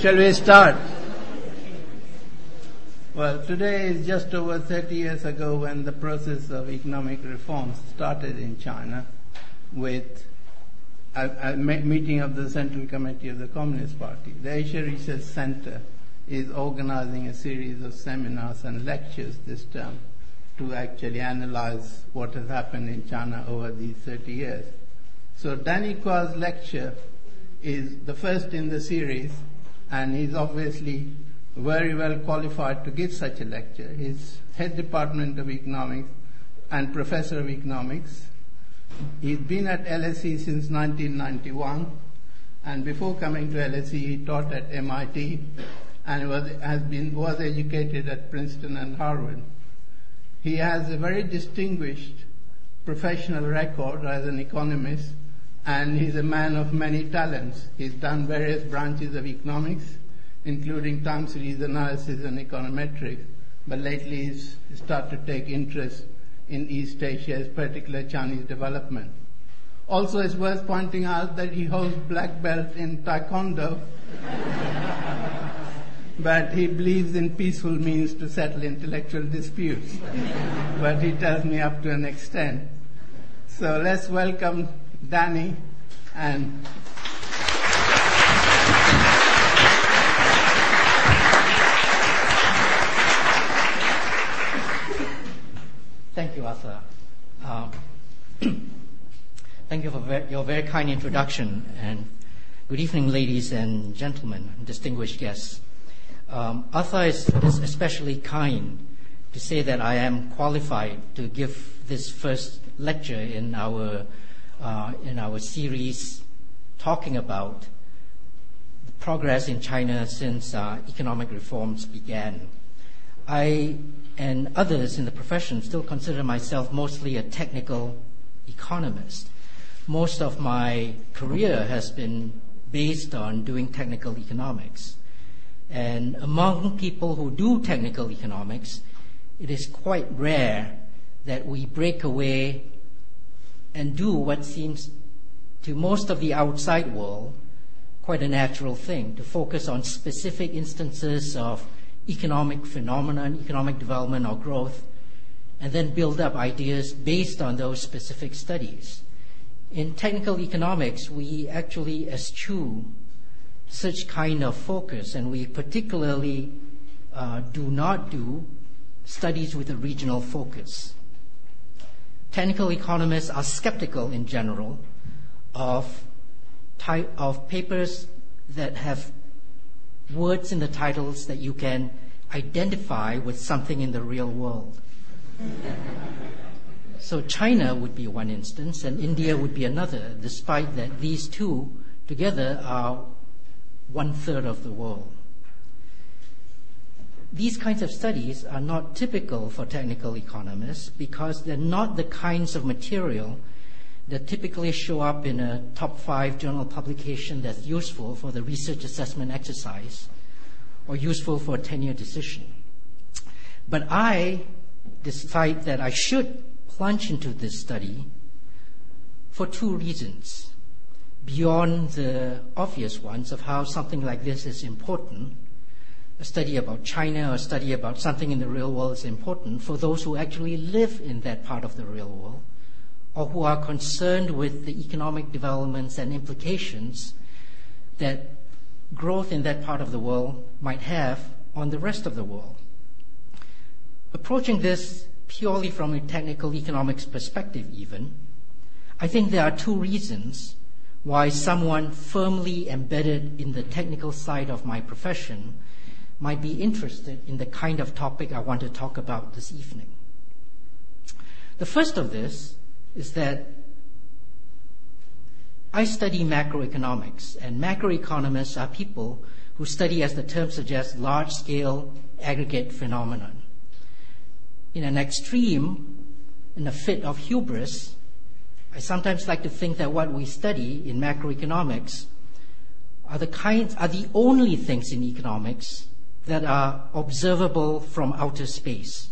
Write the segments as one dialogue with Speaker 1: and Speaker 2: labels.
Speaker 1: Shall we start? Well, today is just over 30 years ago when the process of economic reform started in China with a, a meeting of the Central Committee of the Communist Party. The Asia Research Center is organizing a series of seminars and lectures this term to actually analyze what has happened in China over these 30 years. So Danny Quah's lecture is the first in the series and he's obviously very well qualified to give such a lecture. He's head department of economics and professor of economics. He's been at LSE since 1991, and before coming to LSE, he taught at MIT and was, has been, was educated at Princeton and Harvard. He has a very distinguished professional record as an economist, and he's a man of many talents. He's done various branches of economics, including time series analysis and econometrics, but lately he's started to take interest in East Asia's particular Chinese development. Also, it's worth pointing out that he holds black belt in Taekwondo, but he believes in peaceful means to settle intellectual disputes. but he tells me up to an extent. So let's welcome Danny and
Speaker 2: Thank you, Arthur. Um, thank you for your very kind introduction, and good evening, ladies and gentlemen, distinguished guests. Um, Arthur is, is, especially kind to say that I am qualified to give this first lecture in our uh, in our series talking about the progress in China since uh, economic reforms began. I and others in the profession still consider myself mostly a technical economist. Most of my career has been based on doing technical economics. And among people who do technical economics, it is quite rare that we break away and do what seems to most of the outside world quite a natural thing to focus on specific instances of economic phenomenon, economic development or growth, and then build up ideas based on those specific studies. In technical economics, we actually eschew such kind of focus, and we particularly uh, do not do studies with a regional focus. Technical economists are skeptical in general of, type, of papers that have words in the titles that you can identify with something in the real world. so China would be one instance and India would be another, despite that these two together are one third of the world. These kinds of studies are not typical for technical economists because they're not the kinds of material that typically show up in a top five journal publication that's useful for the research assessment exercise or useful for a tenure decision. But I decide that I should plunge into this study for two reasons. Beyond the obvious ones of how something like this is important, a study about China or a study about something in the real world is important for those who actually live in that part of the real world or who are concerned with the economic developments and implications that growth in that part of the world might have on the rest of the world. Approaching this purely from a technical economics perspective, even, I think there are two reasons why someone firmly embedded in the technical side of my profession might be interested in the kind of topic I want to talk about this evening. The first of this is that I study macroeconomics, and macroeconomists are people who study, as the term suggests, large scale aggregate phenomenon. In an extreme, in a fit of hubris, I sometimes like to think that what we study in macroeconomics are the kinds, are the only things in economics that are observable from outer space.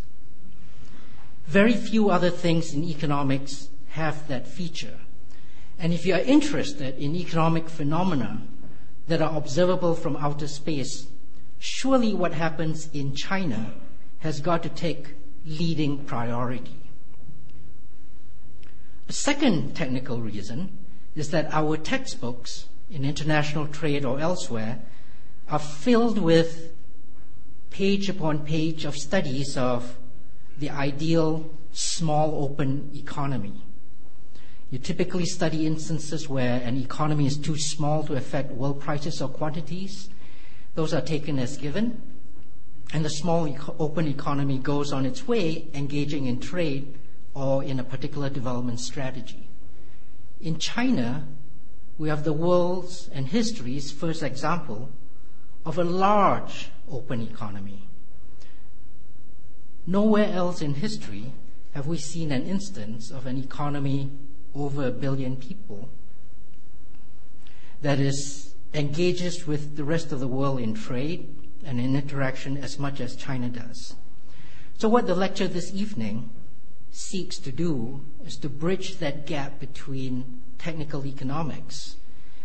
Speaker 2: Very few other things in economics have that feature. And if you are interested in economic phenomena that are observable from outer space, surely what happens in China has got to take leading priority. A second technical reason is that our textbooks in international trade or elsewhere are filled with page upon page of studies of the ideal small open economy. You typically study instances where an economy is too small to affect world prices or quantities. Those are taken as given. And the small open economy goes on its way, engaging in trade or in a particular development strategy. In China, we have the world's and history's first example of a large open economy. Nowhere else in history have we seen an instance of an economy over a billion people that is engages with the rest of the world in trade and in interaction as much as China does. So what the lecture this evening seeks to do is to bridge that gap between technical economics,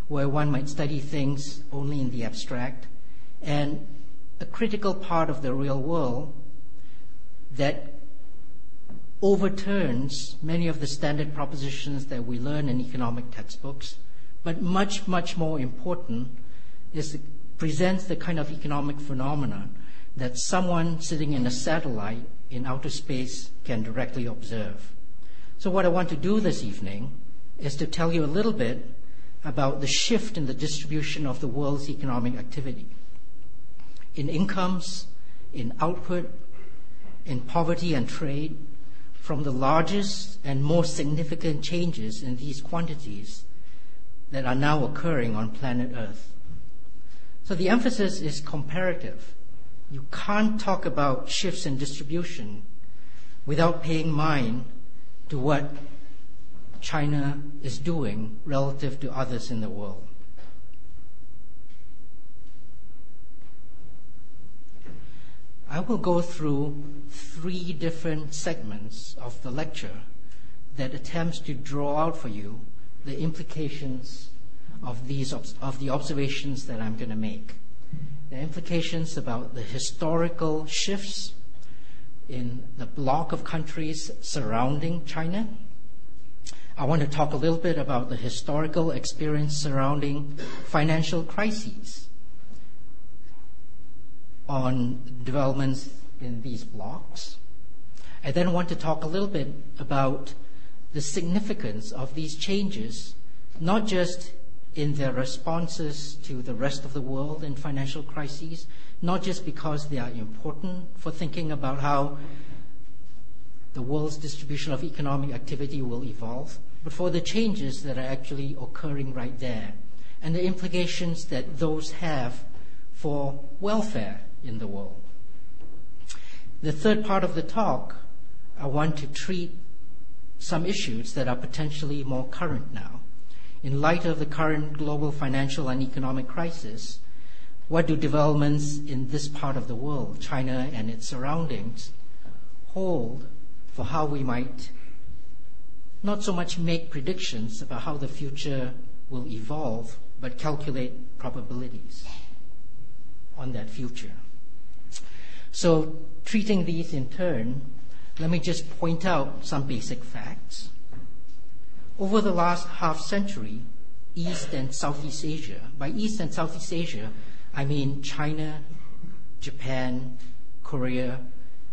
Speaker 2: where one might study things only in the abstract, and a critical part of the real world that overturns many of the standard propositions that we learn in economic textbooks, but much, much more important is presents the kind of economic phenomena that someone sitting in a satellite in outer space can directly observe. So what I want to do this evening is to tell you a little bit about the shift in the distribution of the world's economic activity. In incomes, in output, in poverty and trade, from the largest and most significant changes in these quantities that are now occurring on planet Earth. So the emphasis is comparative. You can't talk about shifts in distribution without paying mind to what China is doing relative to others in the world. I will go through three different segments of the lecture that attempts to draw out for you the implications of these of the observations that I'm going to make. The implications about the historical shifts in the block of countries surrounding China. I want to talk a little bit about the historical experience surrounding financial crises on developments in these blocks. I then want to talk a little bit about the significance of these changes, not just in their responses to the rest of the world in financial crises, not just because they are important for thinking about how the world's distribution of economic activity will evolve, but for the changes that are actually occurring right there and the implications that those have for welfare in the world. The third part of the talk, I want to treat some issues that are potentially more current now. In light of the current global financial and economic crisis, what do developments in this part of the world, China and its surroundings, hold for how we might not so much make predictions about how the future will evolve, but calculate probabilities on that future? So, treating these in turn, let me just point out some basic facts. Over the last half century, East and Southeast Asia, by East and Southeast Asia, I mean China, Japan, Korea,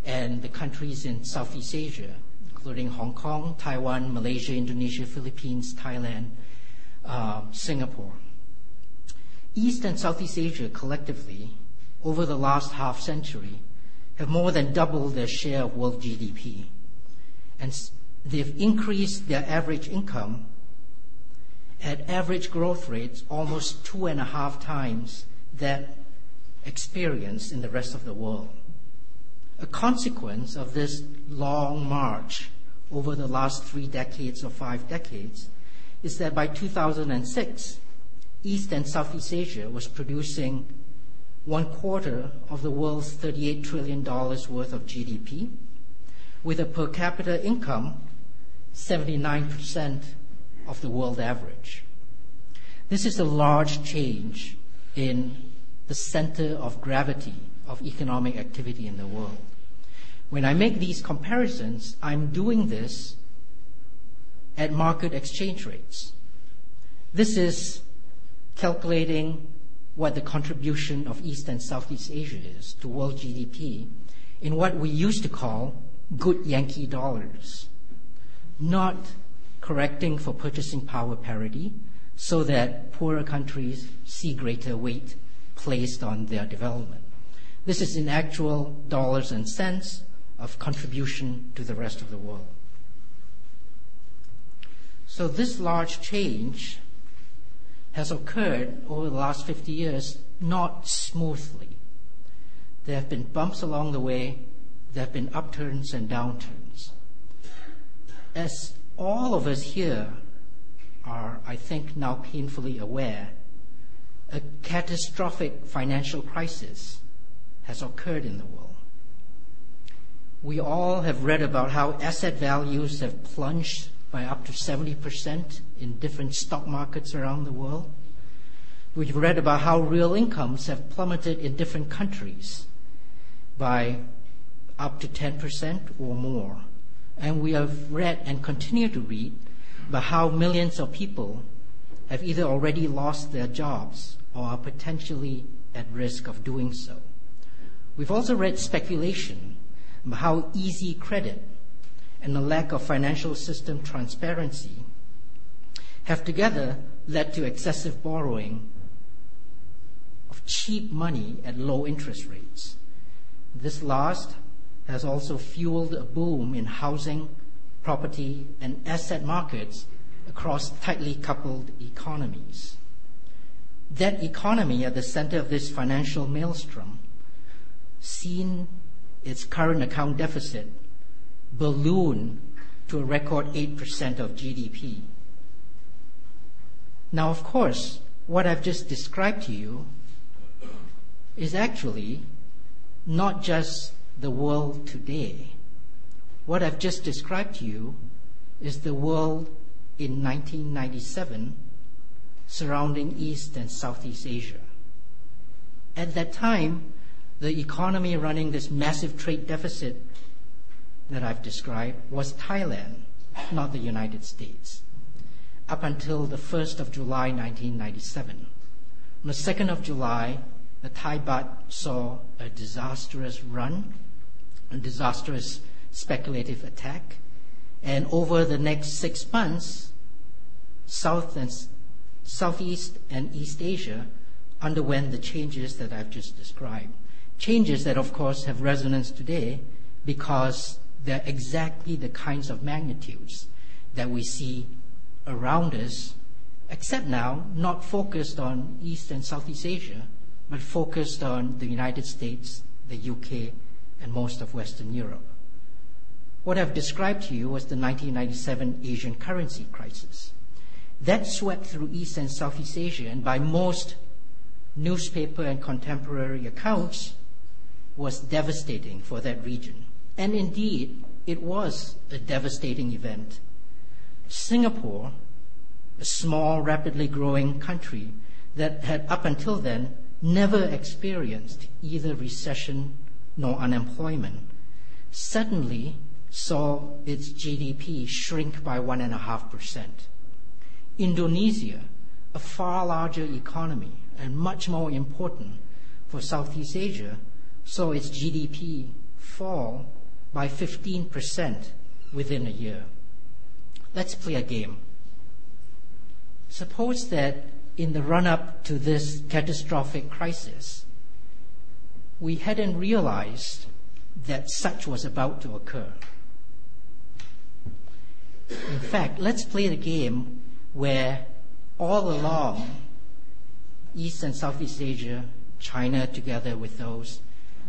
Speaker 2: and the countries in Southeast Asia, including Hong Kong, Taiwan, Malaysia, Indonesia, Philippines, Thailand, uh, Singapore. East and Southeast Asia collectively, over the last half century, have more than doubled their share of world GDP. And they've increased their average income at average growth rates almost two and a half times that experienced in the rest of the world. A consequence of this long march over the last three decades or five decades is that by 2006, East and Southeast Asia was producing one quarter of the world's $38 trillion worth of GDP, with a per capita income 79% of the world average. This is a large change in the center of gravity of economic activity in the world. When I make these comparisons, I'm doing this at market exchange rates. This is calculating what the contribution of East and Southeast Asia is to world GDP in what we used to call good Yankee dollars, not correcting for purchasing power parity so that poorer countries see greater weight placed on their development. This is in actual dollars and cents of contribution to the rest of the world. So this large change has occurred over the last 50 years not smoothly. There have been bumps along the way, there have been upturns and downturns. As all of us here are, I think, now painfully aware, a catastrophic financial crisis has occurred in the world. We all have read about how asset values have plunged by up to 70% in different stock markets around the world. We've read about how real incomes have plummeted in different countries by up to 10% or more. And we have read and continue to read about how millions of people have either already lost their jobs or are potentially at risk of doing so. We've also read speculation about how easy credit and the lack of financial system transparency have together led to excessive borrowing of cheap money at low interest rates. This last has also fueled a boom in housing, property, and asset markets across tightly coupled economies. That economy at the center of this financial maelstrom seen its current account deficit balloon to a record 8% of GDP. Now, of course, what I've just described to you is actually not just the world today. What I've just described to you is the world in 1997 surrounding East and Southeast Asia. At that time, the economy running this massive trade deficit that I've described was Thailand, not the United States, up until the 1st of July 1997. On the 2nd of July, the Thai baht saw a disastrous run, a disastrous speculative attack, and over the next six months, South and Southeast and East Asia underwent the changes that I've just described. Changes that, of course, have resonance today because they're exactly the kinds of magnitudes that we see around us, except now not focused on East and Southeast Asia, but focused on the United States, the UK, and most of Western Europe. What I've described to you was the 1997 Asian currency crisis. That swept through East and Southeast Asia, and by most newspaper and contemporary accounts, was devastating for that region. And indeed, it was a devastating event. Singapore, a small, rapidly growing country that had up until then never experienced either recession nor unemployment, suddenly saw its GDP shrink by 1.5%. Indonesia, a far larger economy and much more important for Southeast Asia, saw its GDP fall by 15% within a year. Let's play a game. Suppose that in the run up to this catastrophic crisis, we hadn't realized that such was about to occur. In fact, let's play the game where all along East and Southeast Asia, China together with those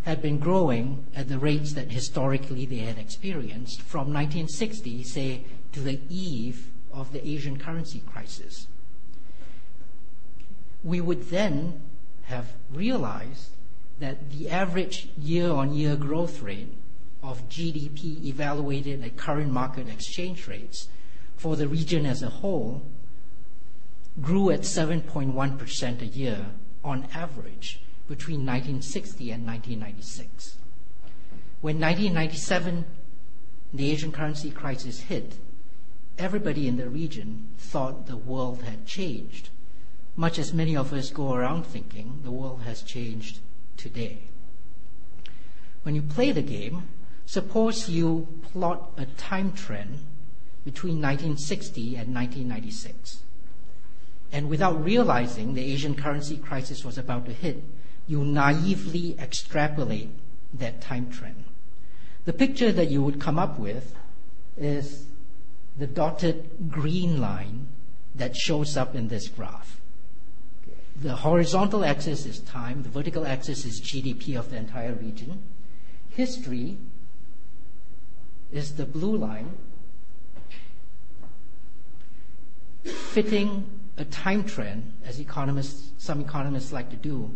Speaker 2: had been growing at the rates that historically they had experienced from 1960, say, to the eve of the Asian currency crisis. We would then have realized that the average year on year growth rate of GDP evaluated at current market exchange rates for the region as a whole grew at 7.1% a year on average between 1960 and 1996. When 1997, the Asian currency crisis hit, everybody in the region thought the world had changed, much as many of us go around thinking the world has changed today. When you play the game, suppose you plot a time trend between 1960 and 1996. And without realizing the Asian currency crisis was about to hit, you naively extrapolate that time trend. The picture that you would come up with is the dotted green line that shows up in this graph. The horizontal axis is time, the vertical axis is GDP of the entire region. History is the blue line, fitting a time trend, as economists, some economists like to do,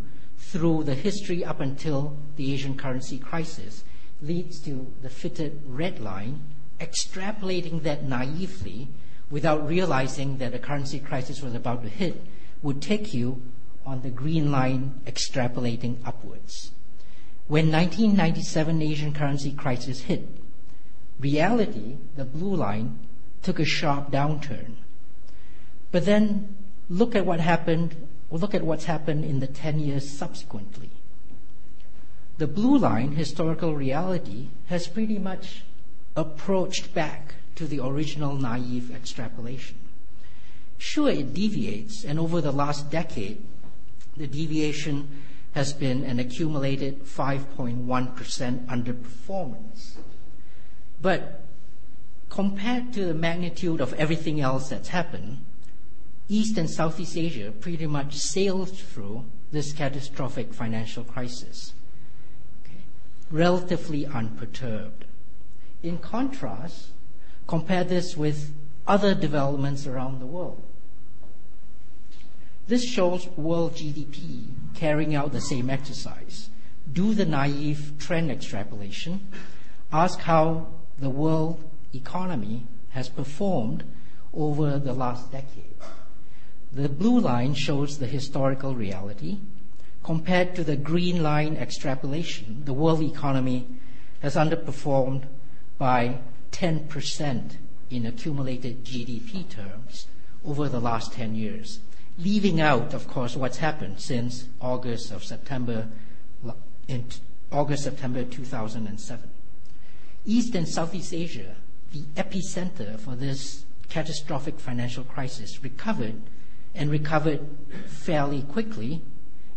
Speaker 2: through the history up until the Asian currency crisis, leads to the fitted red line, extrapolating that naively without realizing that a currency crisis was about to hit, would take you on the green line extrapolating upwards. When 1997 Asian currency crisis hit, reality, the blue line, took a sharp downturn. But then look at what happened, or look at what's happened in the 10 years subsequently. The blue line, historical reality, has pretty much approached back to the original naive extrapolation. Sure, it deviates, and over the last decade, the deviation has been an accumulated 5.1% underperformance. But compared to the magnitude of everything else that's happened, East and Southeast Asia pretty much sailed through this catastrophic financial crisis, okay, relatively unperturbed. In contrast, compare this with other developments around the world. This shows world GDP carrying out the same exercise. Do the naive trend extrapolation. Ask how the world economy has performed over the last decade. The blue line shows the historical reality. Compared to the green line extrapolation, the world economy has underperformed by 10% in accumulated GDP terms over the last 10 years, leaving out, of course, what's happened since August of September, in August, September 2007. East and Southeast Asia, the epicenter for this catastrophic financial crisis, recovered and recovered fairly quickly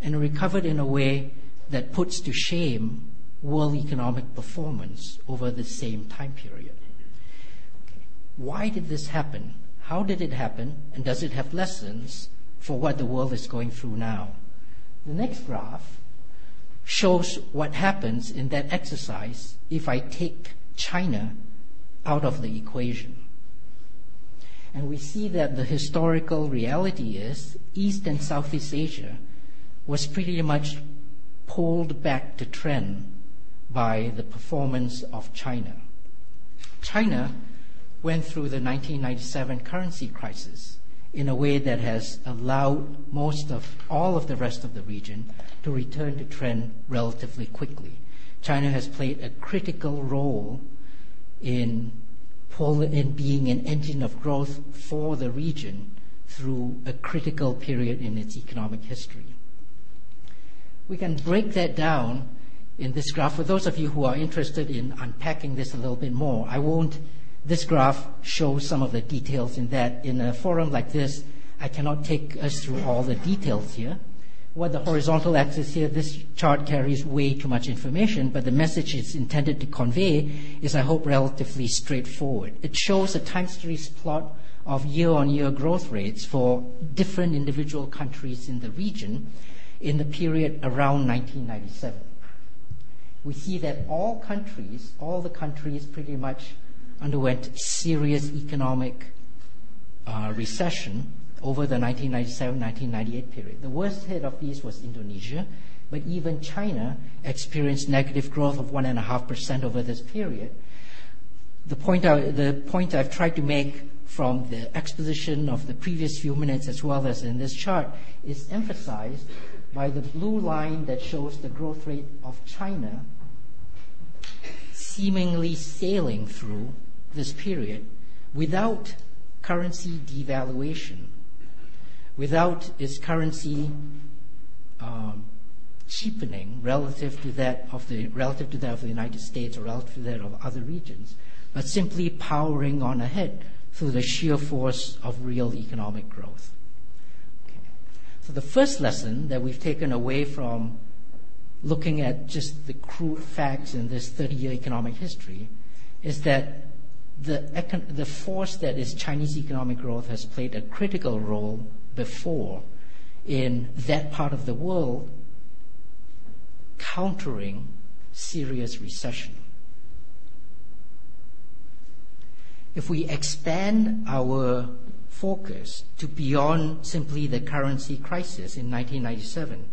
Speaker 2: and recovered in a way that puts to shame world economic performance over the same time period. Why did this happen? How did it happen? And does it have lessons for what the world is going through now? The next graph shows what happens in that exercise if I take China out of the equation. And we see that the historical reality is East and Southeast Asia was pretty much pulled back to trend by the performance of China. China went through the 1997 currency crisis in a way that has allowed most of all of the rest of the region to return to trend relatively quickly. China has played a critical role in in being an engine of growth for the region through a critical period in its economic history. We can break that down in this graph. For those of you who are interested in unpacking this a little bit more, I won't. This graph shows some of the details in that. In a forum like this, I cannot take us through all the details here what the horizontal axis here, this chart carries way too much information, but the message it's intended to convey is, I hope, relatively straightforward. It shows a time series plot of year on year growth rates for different individual countries in the region in the period around 1997. We see that all countries, all the countries pretty much underwent serious economic uh, recession over the 1997-1998 period. The worst hit of these was Indonesia, but even China experienced negative growth of 1.5% over this period. The point, I, the point I've tried to make from the exposition of the previous few minutes as well as in this chart is emphasized by the blue line that shows the growth rate of China seemingly sailing through this period without currency devaluation, without its currency um, cheapening relative to that of the relative to that of the United States or relative to that of other regions, but simply powering on ahead through the sheer force of real economic growth. Okay. So the first lesson that we've taken away from looking at just the crude facts in this 30-year economic history is that the, econ- the force that is Chinese economic growth has played a critical role before in that part of the world countering serious recession. If we expand our focus to beyond simply the currency crisis in 1997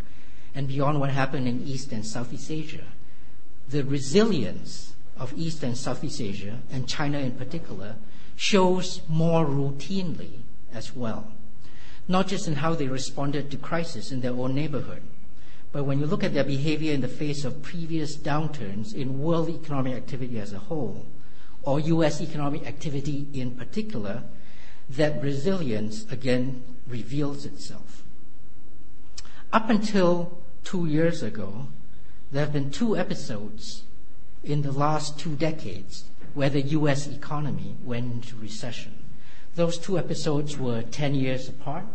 Speaker 2: and beyond what happened in East and Southeast Asia, the resilience of East and Southeast Asia, and China in particular, shows more routinely as well. Not just in how they responded to crisis in their own neighborhood, but when you look at their behavior in the face of previous downturns in world economic activity as a whole, or U.S. economic activity in particular, that resilience again reveals itself. Up until two years ago, there have been two episodes in the last two decades where the U.S. economy went into recession. Those two episodes were 10 years apart.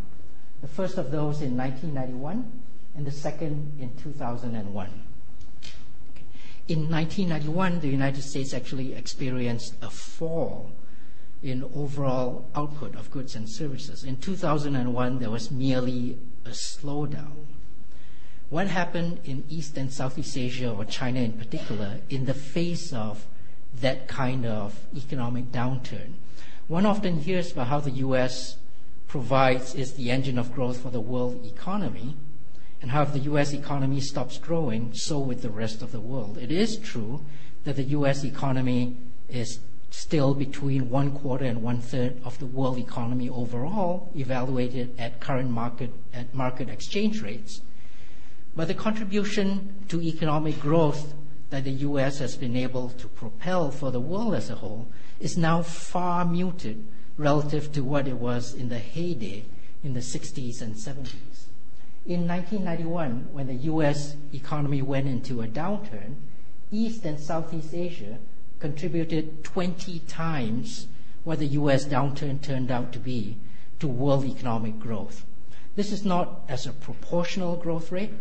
Speaker 2: The first of those in 1991 and the second in 2001. In 1991, the United States actually experienced a fall in overall output of goods and services. In 2001, there was merely a slowdown. What happened in East and Southeast Asia, or China in particular, in the face of that kind of economic downturn? One often hears about how the U.S. provides is the engine of growth for the world economy, and how if the U.S. economy stops growing, so with the rest of the world. It is true that the U.S. economy is still between one quarter and one third of the world economy overall, evaluated at current market at market exchange rates. But the contribution to economic growth that the U.S. has been able to propel for the world as a whole is now far muted relative to what it was in the heyday in the 60s and 70s. In 1991, when the U.S. economy went into a downturn, East and Southeast Asia contributed 20 times what the U.S. downturn turned out to be to world economic growth. This is not as a proportional growth rate,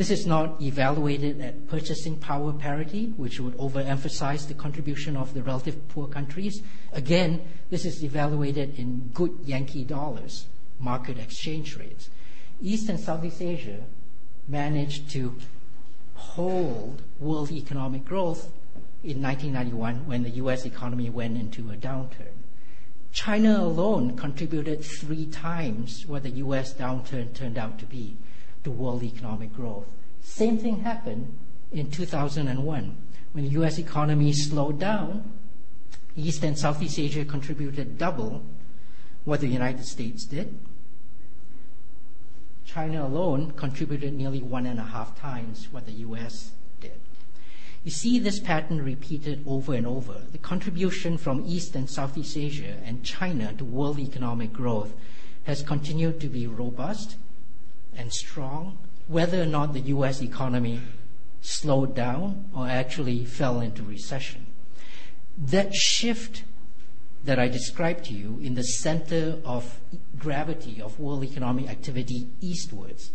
Speaker 2: this is not evaluated at purchasing power parity, which would overemphasize the contribution of the relative poor countries. Again, this is evaluated in good Yankee dollars, market exchange rates. East and Southeast Asia managed to hold world economic growth in 1991 when the US economy went into a downturn. China alone contributed three times what the US downturn turned out to be to world economic growth. Same thing happened in 2001. When the US economy slowed down, East and Southeast Asia contributed double what the United States did. China alone contributed nearly one and a half times what the US did. You see this pattern repeated over and over. The contribution from East and Southeast Asia and China to world economic growth has continued to be robust and strong, whether or not the US economy slowed down or actually fell into recession. That shift that I described to you in the center of gravity of world economic activity eastwards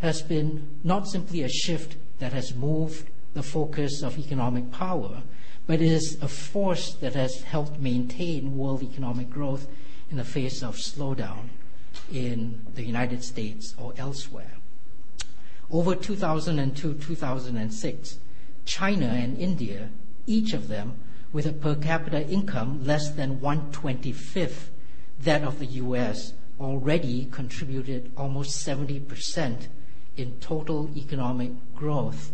Speaker 2: has been not simply a shift that has moved the focus of economic power, but it is a force that has helped maintain world economic growth in the face of slowdown in the United States or elsewhere. Over 2002 2006, China and India, each of them with a per capita income less than 125th that of the US, already contributed almost 70% in total economic growth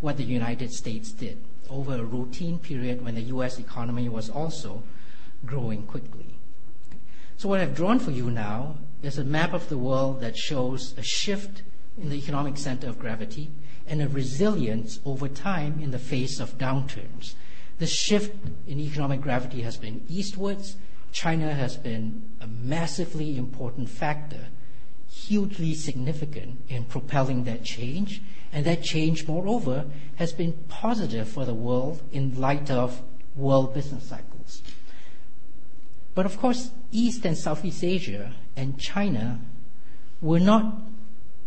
Speaker 2: what the United States did over a routine period when the US economy was also growing quickly. So what I've drawn for you now is a map of the world that shows a shift in the economic center of gravity and a resilience over time in the face of downturns. The shift in economic gravity has been eastwards. China has been a massively important factor, hugely significant in propelling that change. And that change, moreover, has been positive for the world in light of world business cycles. But of course, East and Southeast Asia and China were not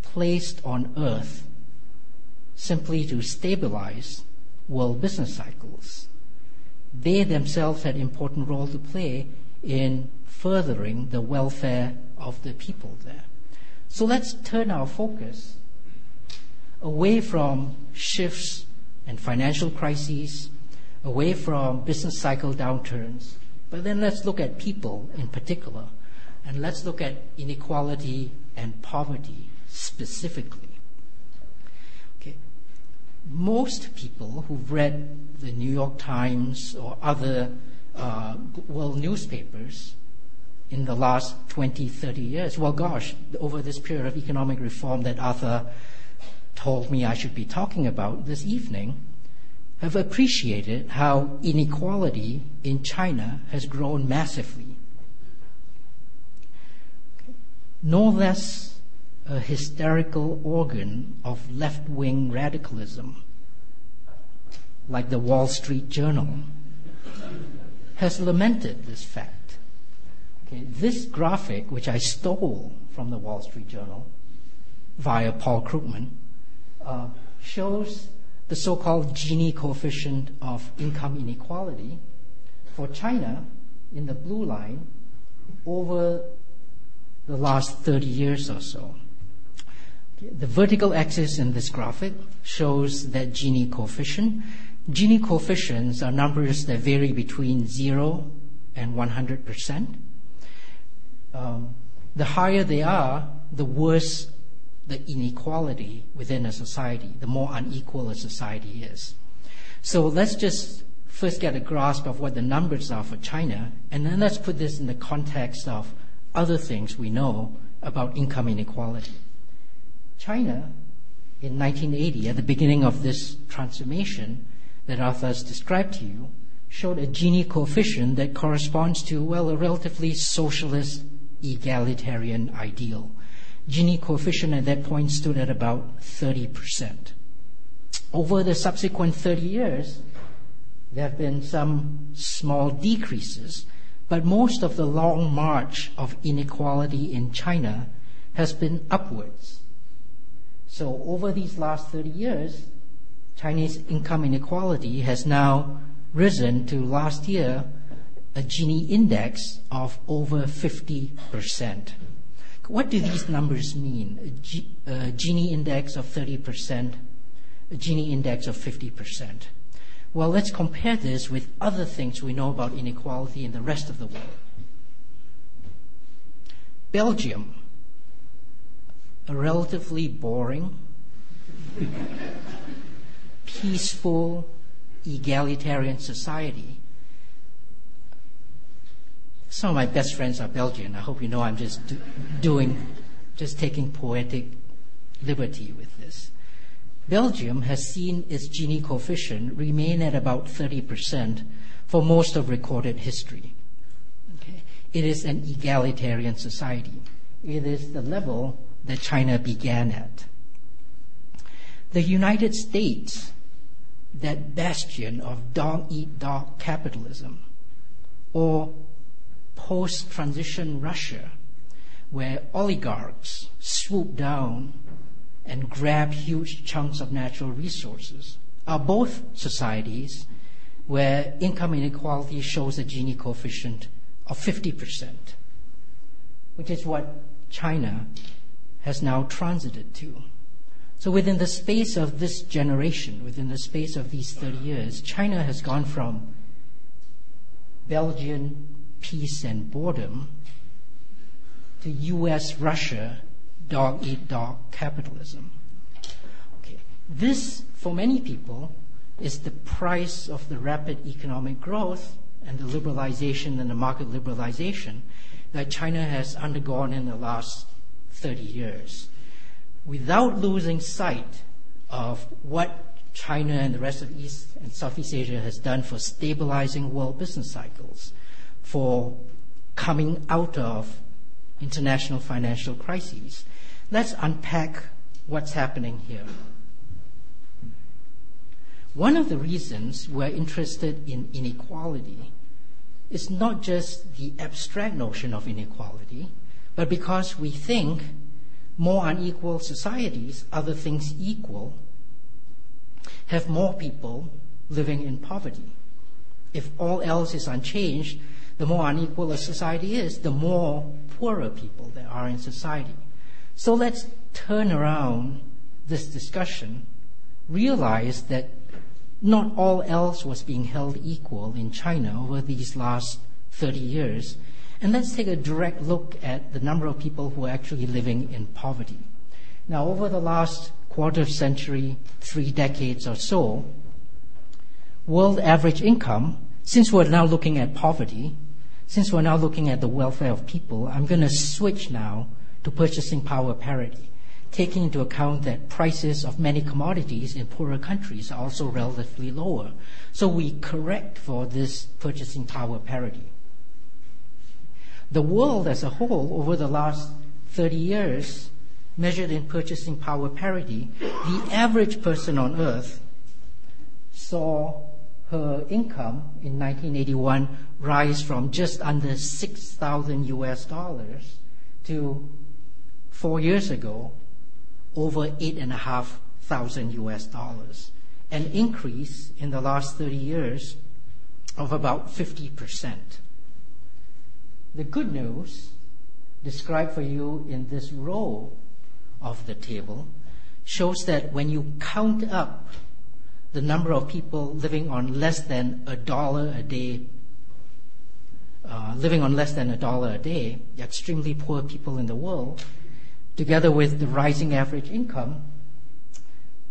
Speaker 2: placed on earth simply to stabilize world business cycles. They themselves had important role to play in furthering the welfare of the people there. So let's turn our focus away from shifts and financial crises, away from business cycle downturns, but then let's look at people in particular, and let's look at inequality and poverty specifically. Okay. Most people who've read the New York Times or other uh, world newspapers in the last 20, 30 years, well, gosh, over this period of economic reform that Arthur told me I should be talking about this evening, have appreciated how inequality in China has grown massively. No less a hysterical organ of left wing radicalism, like the Wall Street Journal, has lamented this fact. Okay, this graphic, which I stole from the Wall Street Journal via Paul Krugman, uh, shows the so-called Gini coefficient of income inequality for China in the blue line over the last 30 years or so. The vertical axis in this graphic shows that Gini coefficient. Gini coefficients are numbers that vary between 0 and 100%. Um, the higher they are, the worse the inequality within a society, the more unequal a society is. So let's just first get a grasp of what the numbers are for China, and then let's put this in the context of other things we know about income inequality. China, in 1980, at the beginning of this transformation that Arthur has described to you, showed a Gini coefficient that corresponds to, well, a relatively socialist, egalitarian ideal. Gini coefficient at that point stood at about 30%. Over the subsequent 30 years, there have been some small decreases, but most of the long march of inequality in China has been upwards. So over these last 30 years, Chinese income inequality has now risen to last year a Gini index of over 50%. What do these numbers mean? A, Gini index of 30%, a Gini index of 50%. Well, let's compare this with other things we know about inequality in the rest of the world. Belgium a relatively boring, peaceful, egalitarian society. Some of my best friends are Belgian. I hope you know I'm just do, doing, just taking poetic liberty with this. Belgium has seen its Gini coefficient remain at about 30% for most of recorded history. Okay. It is an egalitarian society. It is the level that China began at. The United States, that bastion of dog eat dog capitalism, or post transition Russia, where oligarchs swoop down and grab huge chunks of natural resources, are both societies where income inequality shows a Gini coefficient of 50%, which is what China has now transited to. So within the space of this generation, within the space of these 30 years, China has gone from Belgian peace and boredom to US Russia dog eat dog capitalism. Okay. This, for many people, is the price of the rapid economic growth and the liberalization and the market liberalization that China has undergone in the last 30 years. without losing sight of what China and the rest of East and Southeast Asia has done for stabilizing world business cycles, for coming out of international financial crises. Let's unpack what's happening here. One of the reasons we're interested in inequality is not just the abstract notion of inequality, but because we think more unequal societies, other things equal, have more people living in poverty. If all else is unchanged, the more unequal a society is, the more poorer people there are in society. So let's turn around this discussion, realize that not all else was being held equal in China over these last 30 years. And let's take a direct look at the number of people who are actually living in poverty. Now, over the last quarter of century, three decades or so, world average income, since we're now looking at poverty, since we're now looking at the welfare of people, I'm going to switch now to purchasing power parity taking into account that prices of many commodities in poorer countries are also relatively lower. So we correct for this purchasing power parity. The world as a whole, over the last 30 years, measured in purchasing power parity, the average person on earth saw her income in 1981 rise from just under 6,000 US dollars to four years ago over eight and a half thousand US dollars, an increase in the last 30 years of about 50%. The good news described for you in this row of the table shows that when you count up the number of people living on less than a dollar a day, uh, living on less than a dollar a day, the extremely poor people in the world, together with the rising average income,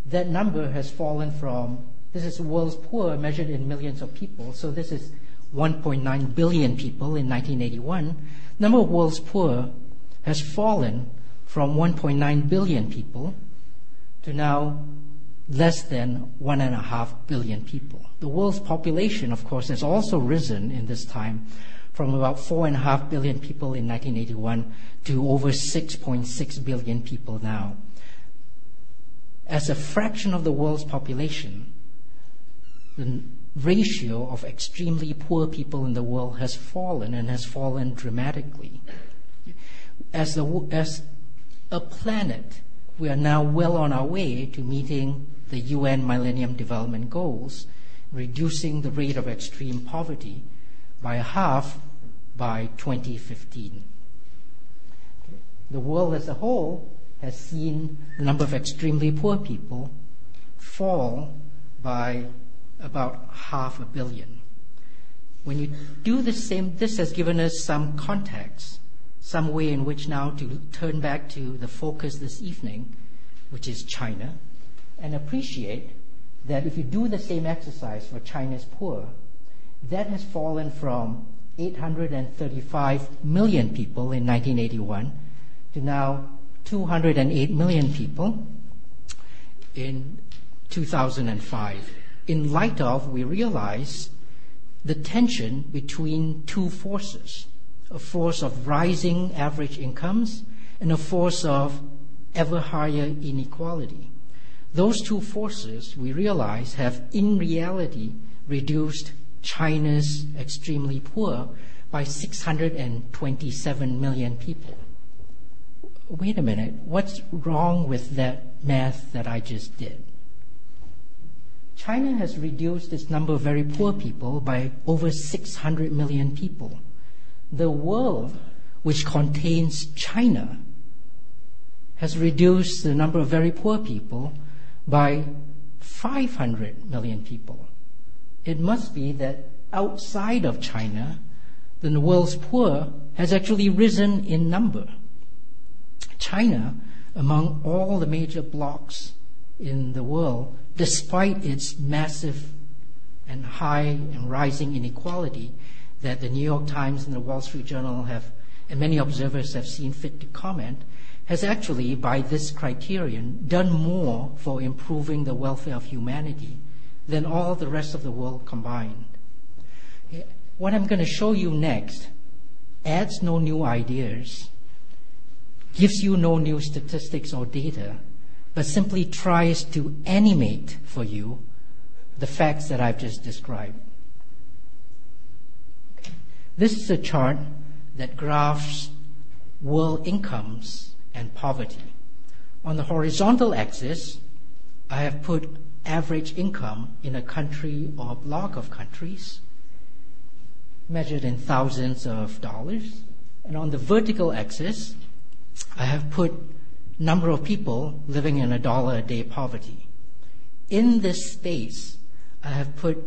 Speaker 2: that number has fallen from, this is the world's poor measured in millions of people, so this is 1.9 billion people in 1981. Number of world's poor has fallen from 1.9 billion people to now less than 1.5 billion people. The world's population, of course, has also risen in this time from about 4.5 billion people in 1981 to over 6.6 billion people now. As a fraction of the world's population, the ratio of extremely poor people in the world has fallen and has fallen dramatically. As, the, as a planet, we are now well on our way to meeting the UN Millennium Development Goals, reducing the rate of extreme poverty by half by 2015. The world as a whole has seen the number of extremely poor people fall by about half a billion. When you do the same, this has given us some context, some way in which now to turn back to the focus this evening, which is China, and appreciate that if you do the same exercise for China's poor, that has fallen from 835 million people in 1981 to now 208 million people in 2005. In light of, we realize the tension between two forces a force of rising average incomes and a force of ever higher inequality. Those two forces, we realize, have in reality reduced China's extremely poor by 627 million people. Wait a minute, what's wrong with that math that I just did? China has reduced its number of very poor people by over 600 million people. The world, which contains China, has reduced the number of very poor people by 500 million people it must be that outside of China, the world's poor has actually risen in number. China, among all the major blocs in the world, despite its massive and high and rising inequality that the New York Times and the Wall Street Journal have, and many observers have seen fit to comment, has actually, by this criterion, done more for improving the welfare of humanity than all the rest of the world combined. What I'm going to show you next adds no new ideas, gives you no new statistics or data, but simply tries to animate for you the facts that I've just described. This is a chart that graphs world incomes and poverty. On the horizontal axis, I have put average income in a country or block of countries, measured in thousands of dollars. And on the vertical axis, I have put number of people living in a dollar a day poverty. In this space, I have put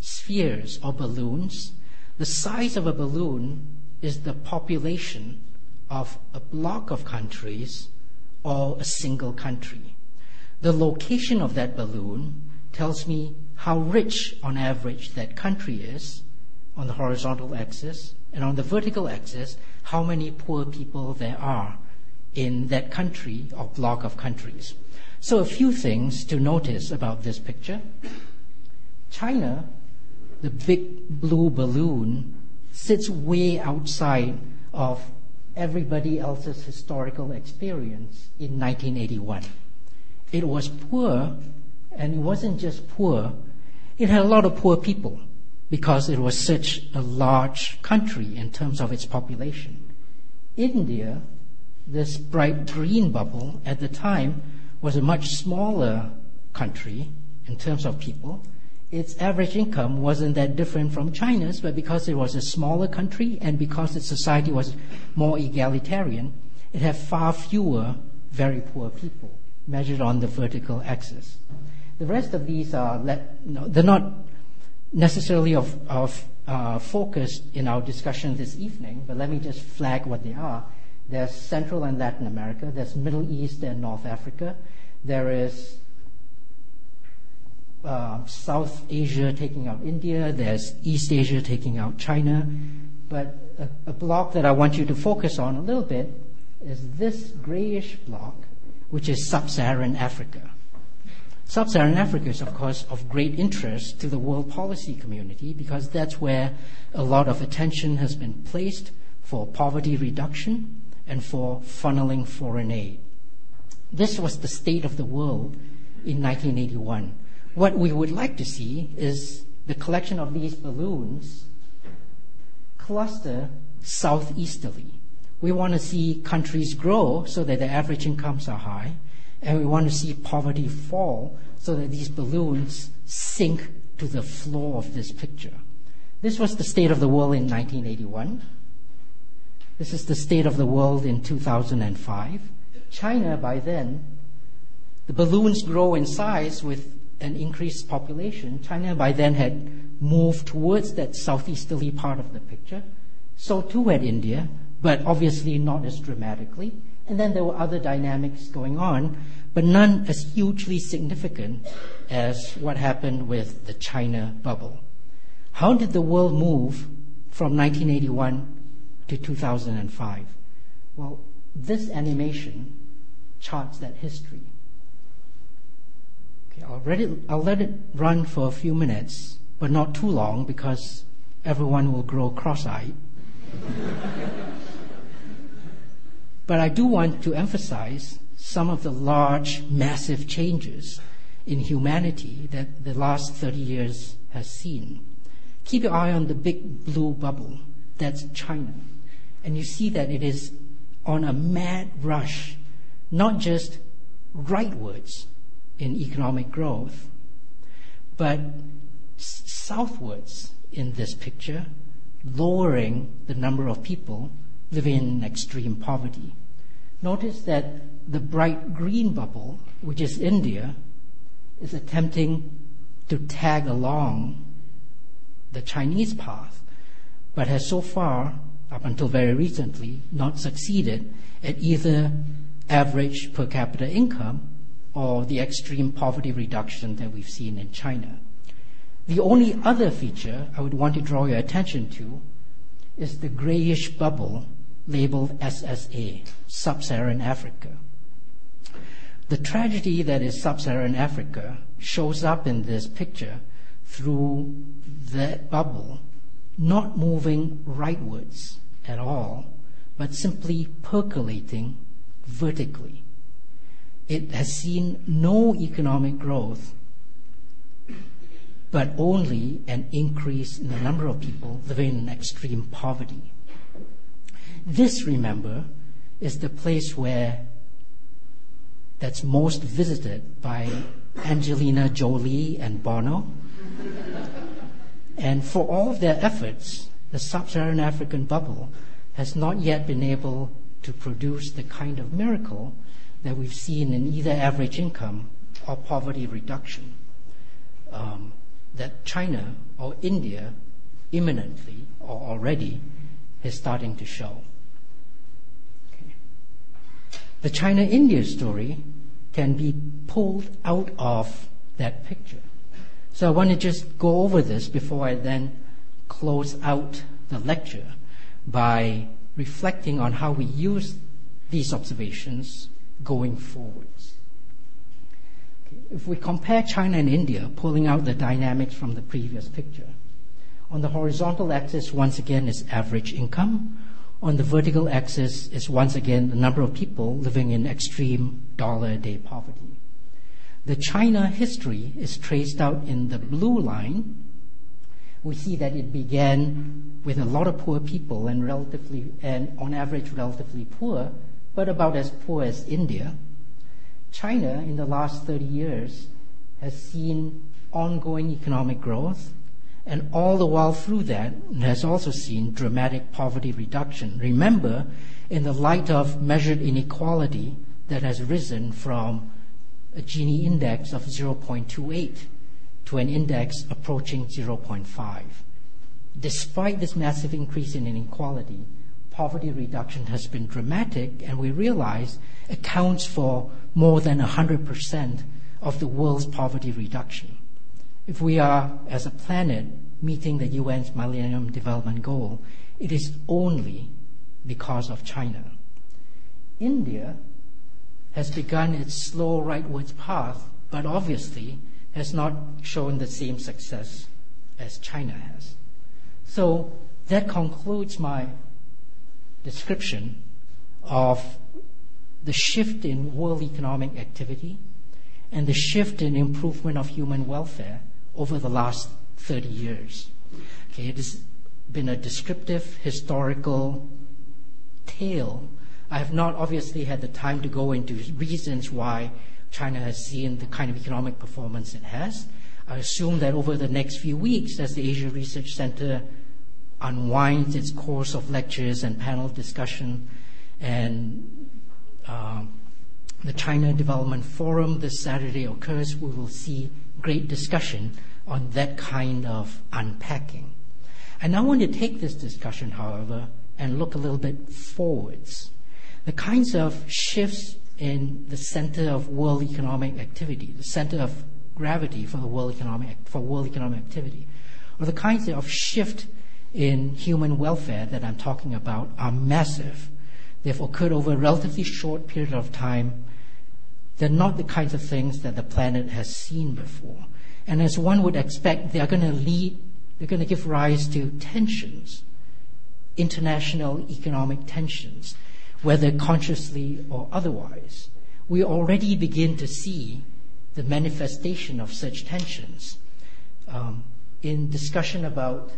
Speaker 2: spheres or balloons. The size of a balloon is the population of a block of countries or a single country. The location of that balloon tells me how rich on average that country is on the horizontal axis, and on the vertical axis, how many poor people there are in that country or block of countries. So, a few things to notice about this picture. China, the big blue balloon, sits way outside of everybody else's historical experience in 1981. It was poor, and it wasn't just poor, it had a lot of poor people because it was such a large country in terms of its population. India, this bright green bubble, at the time was a much smaller country in terms of people, its average income wasn't that different from China's, but because it was a smaller country and because its society was more egalitarian, it had far fewer very poor people measured on the vertical axis. The rest of these are, no, they're not necessarily of, of uh, focus in our discussion this evening, but let me just flag what they are. There's Central and Latin America, there's Middle East and North Africa, there is uh, South Asia taking out India, there's East Asia taking out China. But a, a block that I want you to focus on a little bit is this grayish block, which is sub Saharan Africa. Sub Saharan Africa is, of course, of great interest to the world policy community because that's where a lot of attention has been placed for poverty reduction and for funneling foreign aid. This was the state of the world in 1981 what we would like to see is the collection of these balloons cluster southeasterly. We want to see countries grow so that the average incomes are high, and we want to see poverty fall so that these balloons sink to the floor of this picture. This was the state of the world in 1981. This is the state of the world in 2005. China, by then, the balloons grow in size with an increased population, China by then had moved towards that southeasterly part of the picture. So too had India, but obviously not as dramatically. And then there were other dynamics going on, but none as hugely significant as what happened with the China bubble. How did the world move from 1981 to 2005? Well, this animation charts that history. Okay, I'll, it, I'll let it run for a few minutes, but not too long because everyone will grow cross eyed. but I do want to emphasize some of the large, massive changes in humanity that the last 30 years has seen. Keep your eye on the big blue bubble. That's China. And you see that it is on a mad rush, not just rightwards, in economic growth, but southwards in this picture, lowering the number of people living in extreme poverty. Notice that the bright green bubble, which is India, is attempting to tag along the Chinese path, but has so far, up until very recently, not succeeded at either average per capita income or the extreme poverty reduction that we've seen in China. The only other feature I would want to draw your attention to is the grayish bubble labeled SSA, Sub-Saharan Africa. The tragedy that is Sub-Saharan Africa shows up in this picture through that bubble not moving rightwards at all, but simply percolating vertically. It has seen no economic growth, but only an increase in the number of people living in extreme poverty. This, remember, is the place where that's most visited by Angelina Jolie and Bono. and for all of their efforts, the sub Saharan African bubble has not yet been able to produce the kind of miracle that we've seen in either average income or poverty reduction um, that China or India imminently or already is starting to show. The China India story can be pulled out of that picture. So I want to just go over this before I then close out the lecture by reflecting on how we use these observations going forwards. Okay. If we compare China and India, pulling out the dynamics from the previous picture, on the horizontal axis, once again, is average income. On the vertical axis is once again the number of people living in extreme dollar a day poverty. The China history is traced out in the blue line. We see that it began with a lot of poor people and relatively, and on average relatively poor, but about as poor as India. China in the last 30 years has seen ongoing economic growth and all the while through that has also seen dramatic poverty reduction. Remember, in the light of measured inequality that has risen from a Gini index of 0.28 to an index approaching 0.5. Despite this massive increase in inequality, poverty reduction has been dramatic, and we realize accounts for more than 100% of the world's poverty reduction if we are, as a planet, meeting the UN's Millennium Development Goal, it is only because of China. India has begun its slow rightwards path, but obviously has not shown the same success as China has. So that concludes my description of the shift in world economic activity and the shift in improvement of human welfare over the last 30 years. Okay, it has been a descriptive historical tale. I have not obviously had the time to go into reasons why China has seen the kind of economic performance it has. I assume that over the next few weeks, as the Asia Research Center unwinds its course of lectures and panel discussion, and uh, the China Development Forum this Saturday occurs, we will see great discussion on that kind of unpacking. And I want to take this discussion, however, and look a little bit forwards. The kinds of shifts in the center of world economic activity, the center of gravity for the world economic for world economic activity, or the kinds of shift in human welfare that I'm talking about are massive. They've occurred over a relatively short period of time. They're not the kinds of things that the planet has seen before. And as one would expect, they are going to lead, they're going to give rise to tensions, international economic tensions, whether consciously or otherwise. We already begin to see the manifestation of such tensions um, in discussion about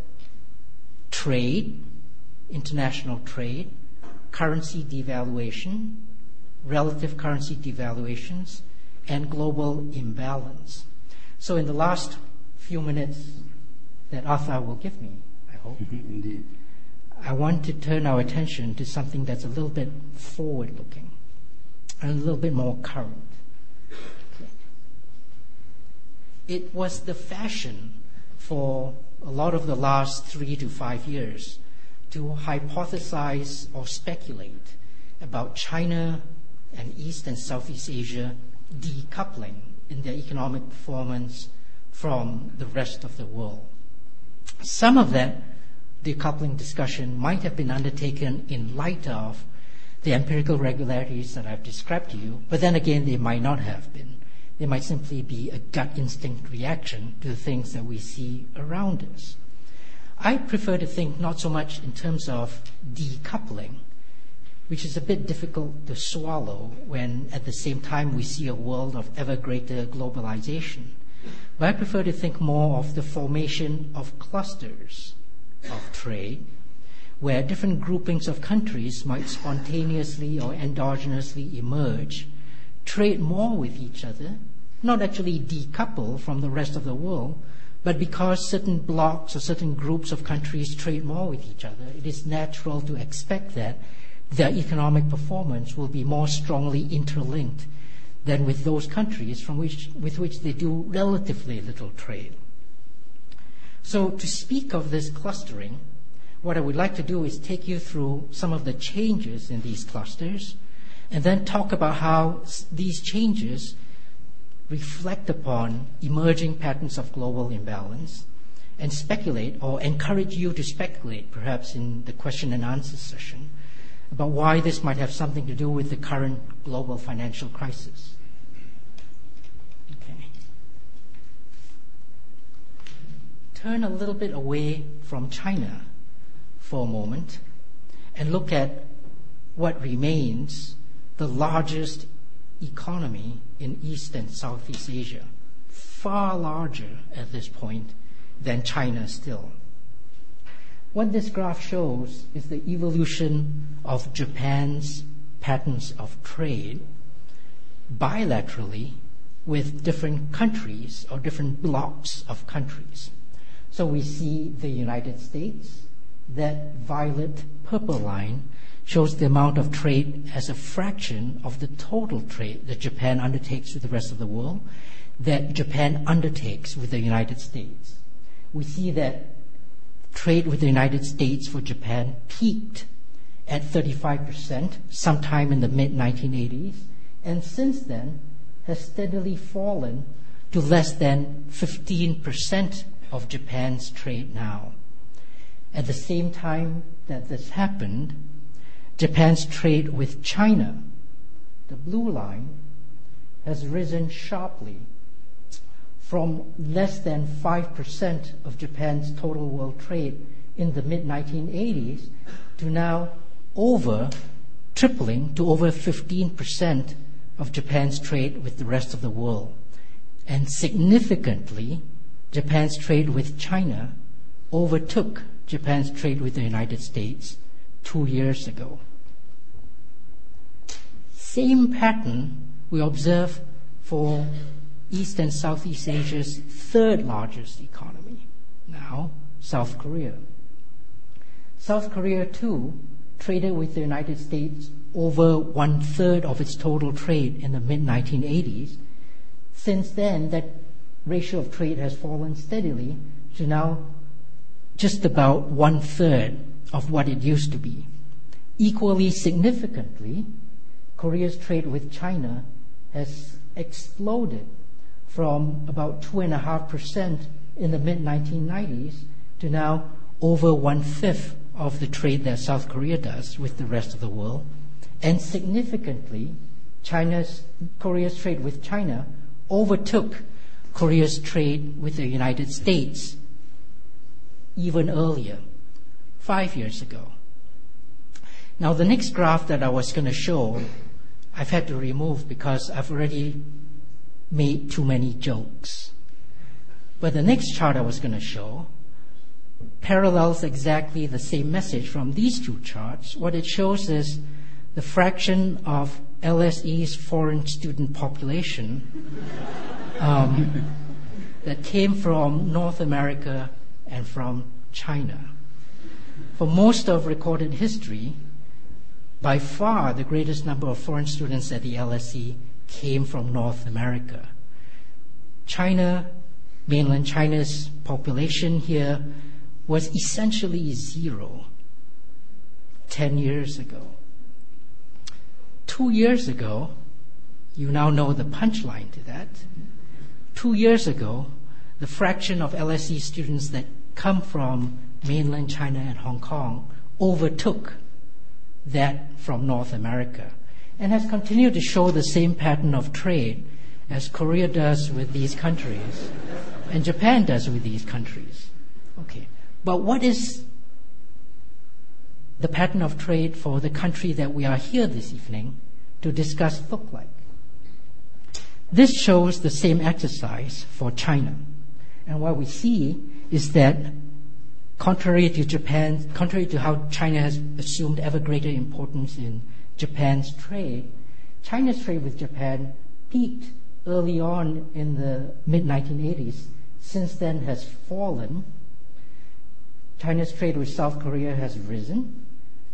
Speaker 2: trade, international trade, currency devaluation, relative currency devaluations, and global imbalance. So, in the last few minutes that Arthur will give me, I hope, mm-hmm,
Speaker 1: Indeed.
Speaker 2: I want to turn our attention to something that's a little bit forward looking and a little bit more current. It was the fashion for a lot of the last three to five years to hypothesize or speculate about China and East and Southeast Asia decoupling in their economic performance from the rest of the world. Some of that decoupling discussion might have been undertaken in light of the empirical regularities that I've described to you, but then again, they might not have been. They might simply be a gut instinct reaction to the things that we see around us. I prefer to think not so much in terms of decoupling, which is a bit difficult to swallow when at the same time we see a world of ever greater globalization. But I prefer to think more of the formation of clusters of trade, where different groupings of countries might spontaneously or endogenously emerge, trade more with each other, not actually decouple from the rest of the world, but because certain blocks or certain groups of countries trade more with each other, it is natural to expect that their economic performance will be more strongly interlinked than with those countries from which, with which they do relatively little trade. So, to speak of this clustering, what I would like to do is take you through some of the changes in these clusters and then talk about how these changes reflect upon emerging patterns of global imbalance and speculate or encourage you to speculate, perhaps in the question and answer session, about why this might have something to do with the current global financial crisis. Okay. Turn a little bit away from China for a moment and look at what remains the largest economy in East and Southeast Asia, far larger at this point than China still. What this graph shows is the evolution of Japan's patterns of trade bilaterally with different countries or different blocks of countries. So we see the United States, that violet purple line shows the amount of trade as a fraction of the total trade that Japan undertakes with the rest of the world, that Japan undertakes with the United States. We see that trade with the United States for Japan peaked at 35% sometime in the mid 1980s, and since then has steadily fallen to less than 15% of Japan's trade now. At the same time that this happened, Japan's trade with China, the blue line, has risen sharply from less than 5% of Japan's total world trade in the mid 1980s to now over tripling to over 15% of Japan's trade with the rest of the world. And significantly, Japan's trade with China overtook Japan's trade with the United States two years ago same pattern we observe for East and Southeast Asia's third largest economy, now South Korea. South Korea, too, traded with the United States over one third of its total trade in the mid 1980s. Since then, that ratio of trade has fallen steadily to now just about one third of what it used to be. Equally significantly, Korea's trade with China has exploded from about 2.5% in the mid 1990s to now over one fifth of the trade that South Korea does with the rest of the world. And significantly, China's, Korea's trade with China overtook Korea's trade with the United States even earlier, five years ago. Now, the next graph that I was going to show I've had to remove because I've already made too many jokes. But the next chart I was going to show parallels exactly the same message from these two charts. What it shows is the fraction of LSE's foreign student population um, that came from North America and from China. For most of recorded history, by far, the greatest number of foreign students at the LSE came from North America. China, mainland China's population here was essentially zero 10 years ago. Two years ago, you now know the punchline to that. Two years ago, the fraction of LSE students that come from mainland China and Hong Kong overtook that from North America and has continued to show the same pattern of trade as Korea does with these countries and Japan does with these countries. Okay. But what is the pattern of trade for the country that we are here this evening to discuss look like? This shows the same exercise for China. And what we see is that contrary to Japan, contrary to how China has assumed ever greater importance in Japan's trade, China's trade with Japan peaked early on in the mid 1980s. Since then has fallen. China's trade with South Korea has risen.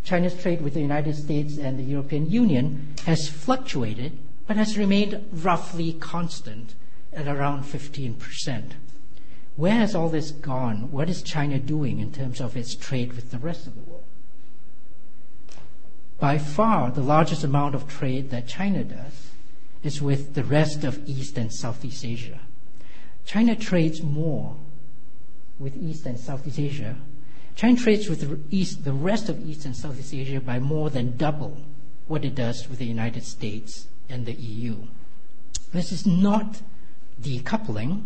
Speaker 2: China's trade with the United States and the European Union has fluctuated but has remained roughly constant at around 15%. Where has all this gone? What is China doing in terms of its trade with the rest of the world? By far, the largest amount of trade that China does is with the rest of East and Southeast Asia. China trades more with East and Southeast Asia. China trades with the, East, the rest of East and Southeast Asia by more than double what it does with the United States and the EU. This is not decoupling,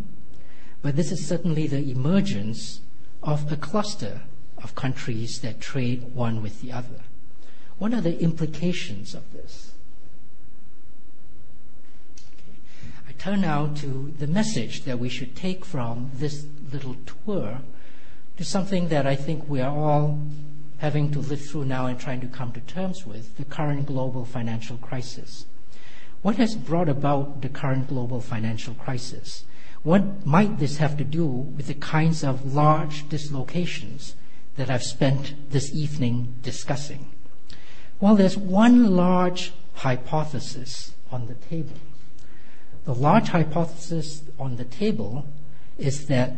Speaker 2: but this is certainly the emergence of a cluster of countries that trade one with the other. What are the implications of this? I turn now to the message that we should take from this little tour to something that I think we are all having to live through now and trying to come to terms with the current global financial crisis. What has brought about the current global financial crisis? What might this have to do with the kinds of large dislocations that I've spent this evening discussing? Well, there's one large hypothesis on the table. The large hypothesis on the table is that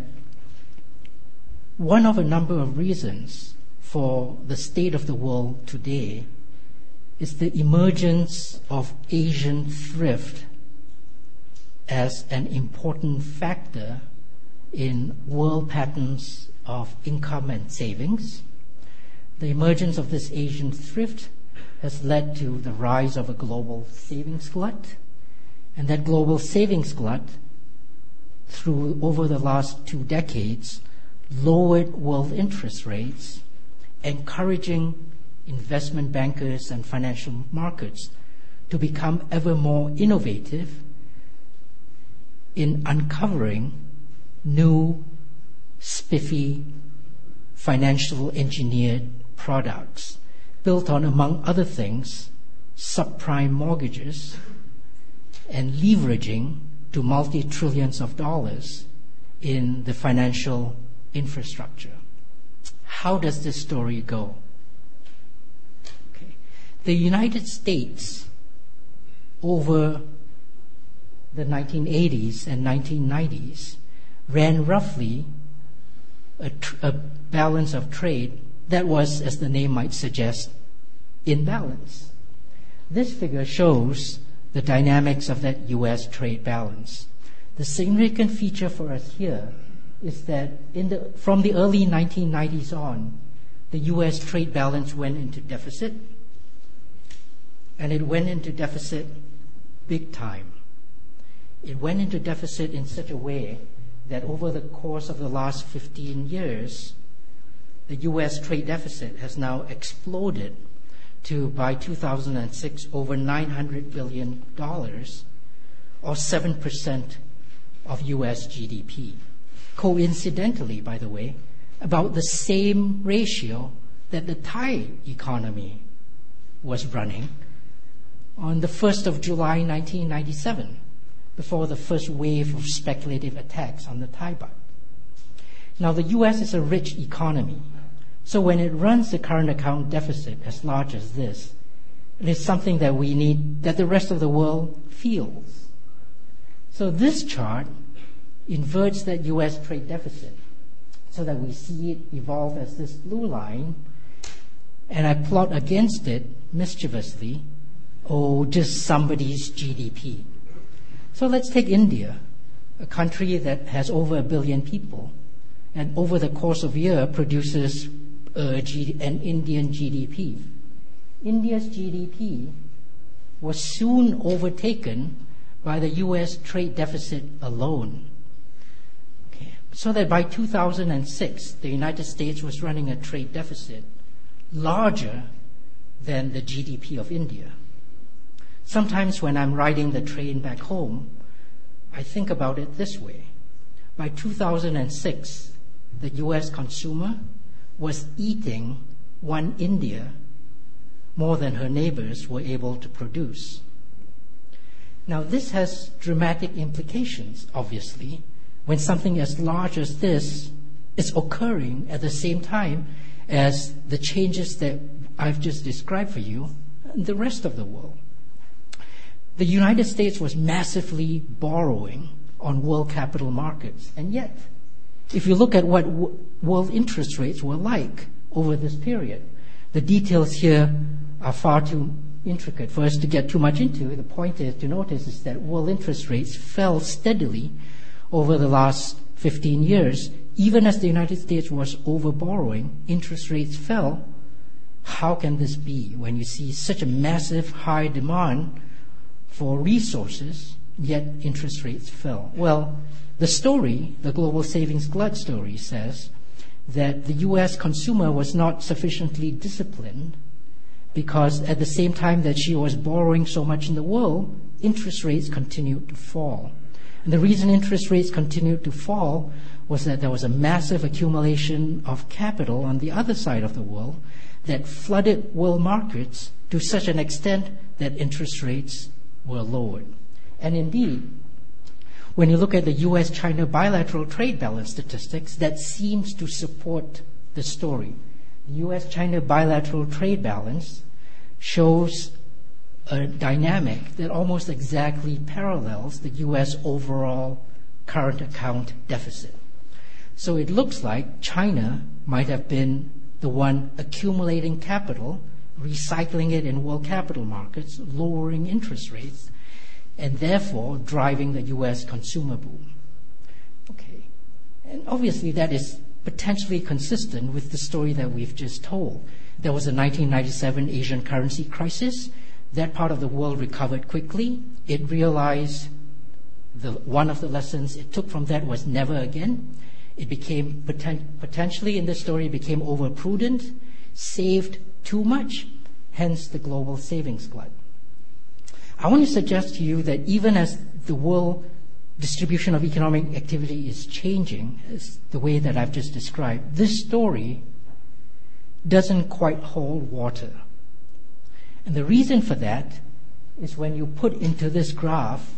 Speaker 2: one of a number of reasons for the state of the world today is the emergence of Asian thrift as an important factor in world patterns of income and savings. The emergence of this Asian thrift has led to the rise of a global savings glut, and that global savings glut, through over the last two decades, lowered world interest rates, encouraging investment bankers and financial markets to become ever more innovative in uncovering new, spiffy, financial engineered products built on, among other things, subprime mortgages and leveraging to multi trillions of dollars in the financial infrastructure. How does this story go? Okay. The United States, over the 1980s and 1990s, ran roughly a, tr- a balance of trade that was, as the name might suggest, in balance. This figure shows the dynamics of that U.S. trade balance. The significant feature for us here is that the, from the early 1990s on, the U.S. trade balance went into deficit, and it went into deficit big time. It went into deficit in such a way that over the course of the last 15 years, the U.S. trade deficit has now exploded to, by 2006, over $900 billion, or 7% of U.S. GDP. Coincidentally, by the way, about the same ratio that the Thai economy was running on the 1st of July 1997 before the first wave of speculative attacks on the Thai baht. Now, the US is a rich economy, so when it runs the current account deficit as large as this, it is something that we need, that the rest of the world feels. So this chart inverts that US trade deficit so that we see it evolve as this blue line, and I plot against it mischievously, oh, just somebody's GDP. So let's take India, a country that has over a billion people and over the course of a year produces uh, an Indian GDP. India's GDP was soon overtaken by the US trade deficit alone. Okay. So that by 2006, the United States was running a trade deficit larger than the GDP of India. Sometimes when I'm riding the train back home, I think about it this way. By 2006, the US consumer was eating one India more than her neighbors were able to produce. Now, this has dramatic implications, obviously, when something as large as this is occurring at the same time as the changes that I've just described for you in the rest of the world. The United States was massively borrowing on world capital markets, and yet, if you look at what w- world interest rates were like over this period, the details here are far too intricate for us to get too much into. The point is to notice is that world interest rates fell steadily over the last 15 years. Even as the United States was overborrowing, interest rates fell. How can this be when you see such a massive high demand for resources, yet interest rates fell? Well, the story, the global savings glut story, says that the US consumer was not sufficiently disciplined because at the same time that she was borrowing so much in the world, interest rates continued to fall. And the reason interest rates continued to fall was that there was a massive accumulation of capital on the other side of the world that flooded world markets to such an extent that interest rates were lowered. And indeed, when you look at the US China bilateral trade balance statistics, that seems to support the story. The US China bilateral trade balance shows a dynamic that almost exactly parallels the US overall current account deficit. So it looks like China might have been the one accumulating capital, recycling it in world capital markets, lowering interest rates, and therefore driving the US consumer boom. Okay. And obviously that is potentially consistent with the story that we've just told. There was a 1997 Asian currency crisis. That part of the world recovered quickly. It realized the, one of the lessons it took from that was never again. It became poten- potentially in this story became overprudent, saved too much, hence the global savings glut. I want to suggest to you that even as the world distribution of economic activity is changing, as the way that I've just described, this story doesn't quite hold water. And the reason for that is when you put into this graph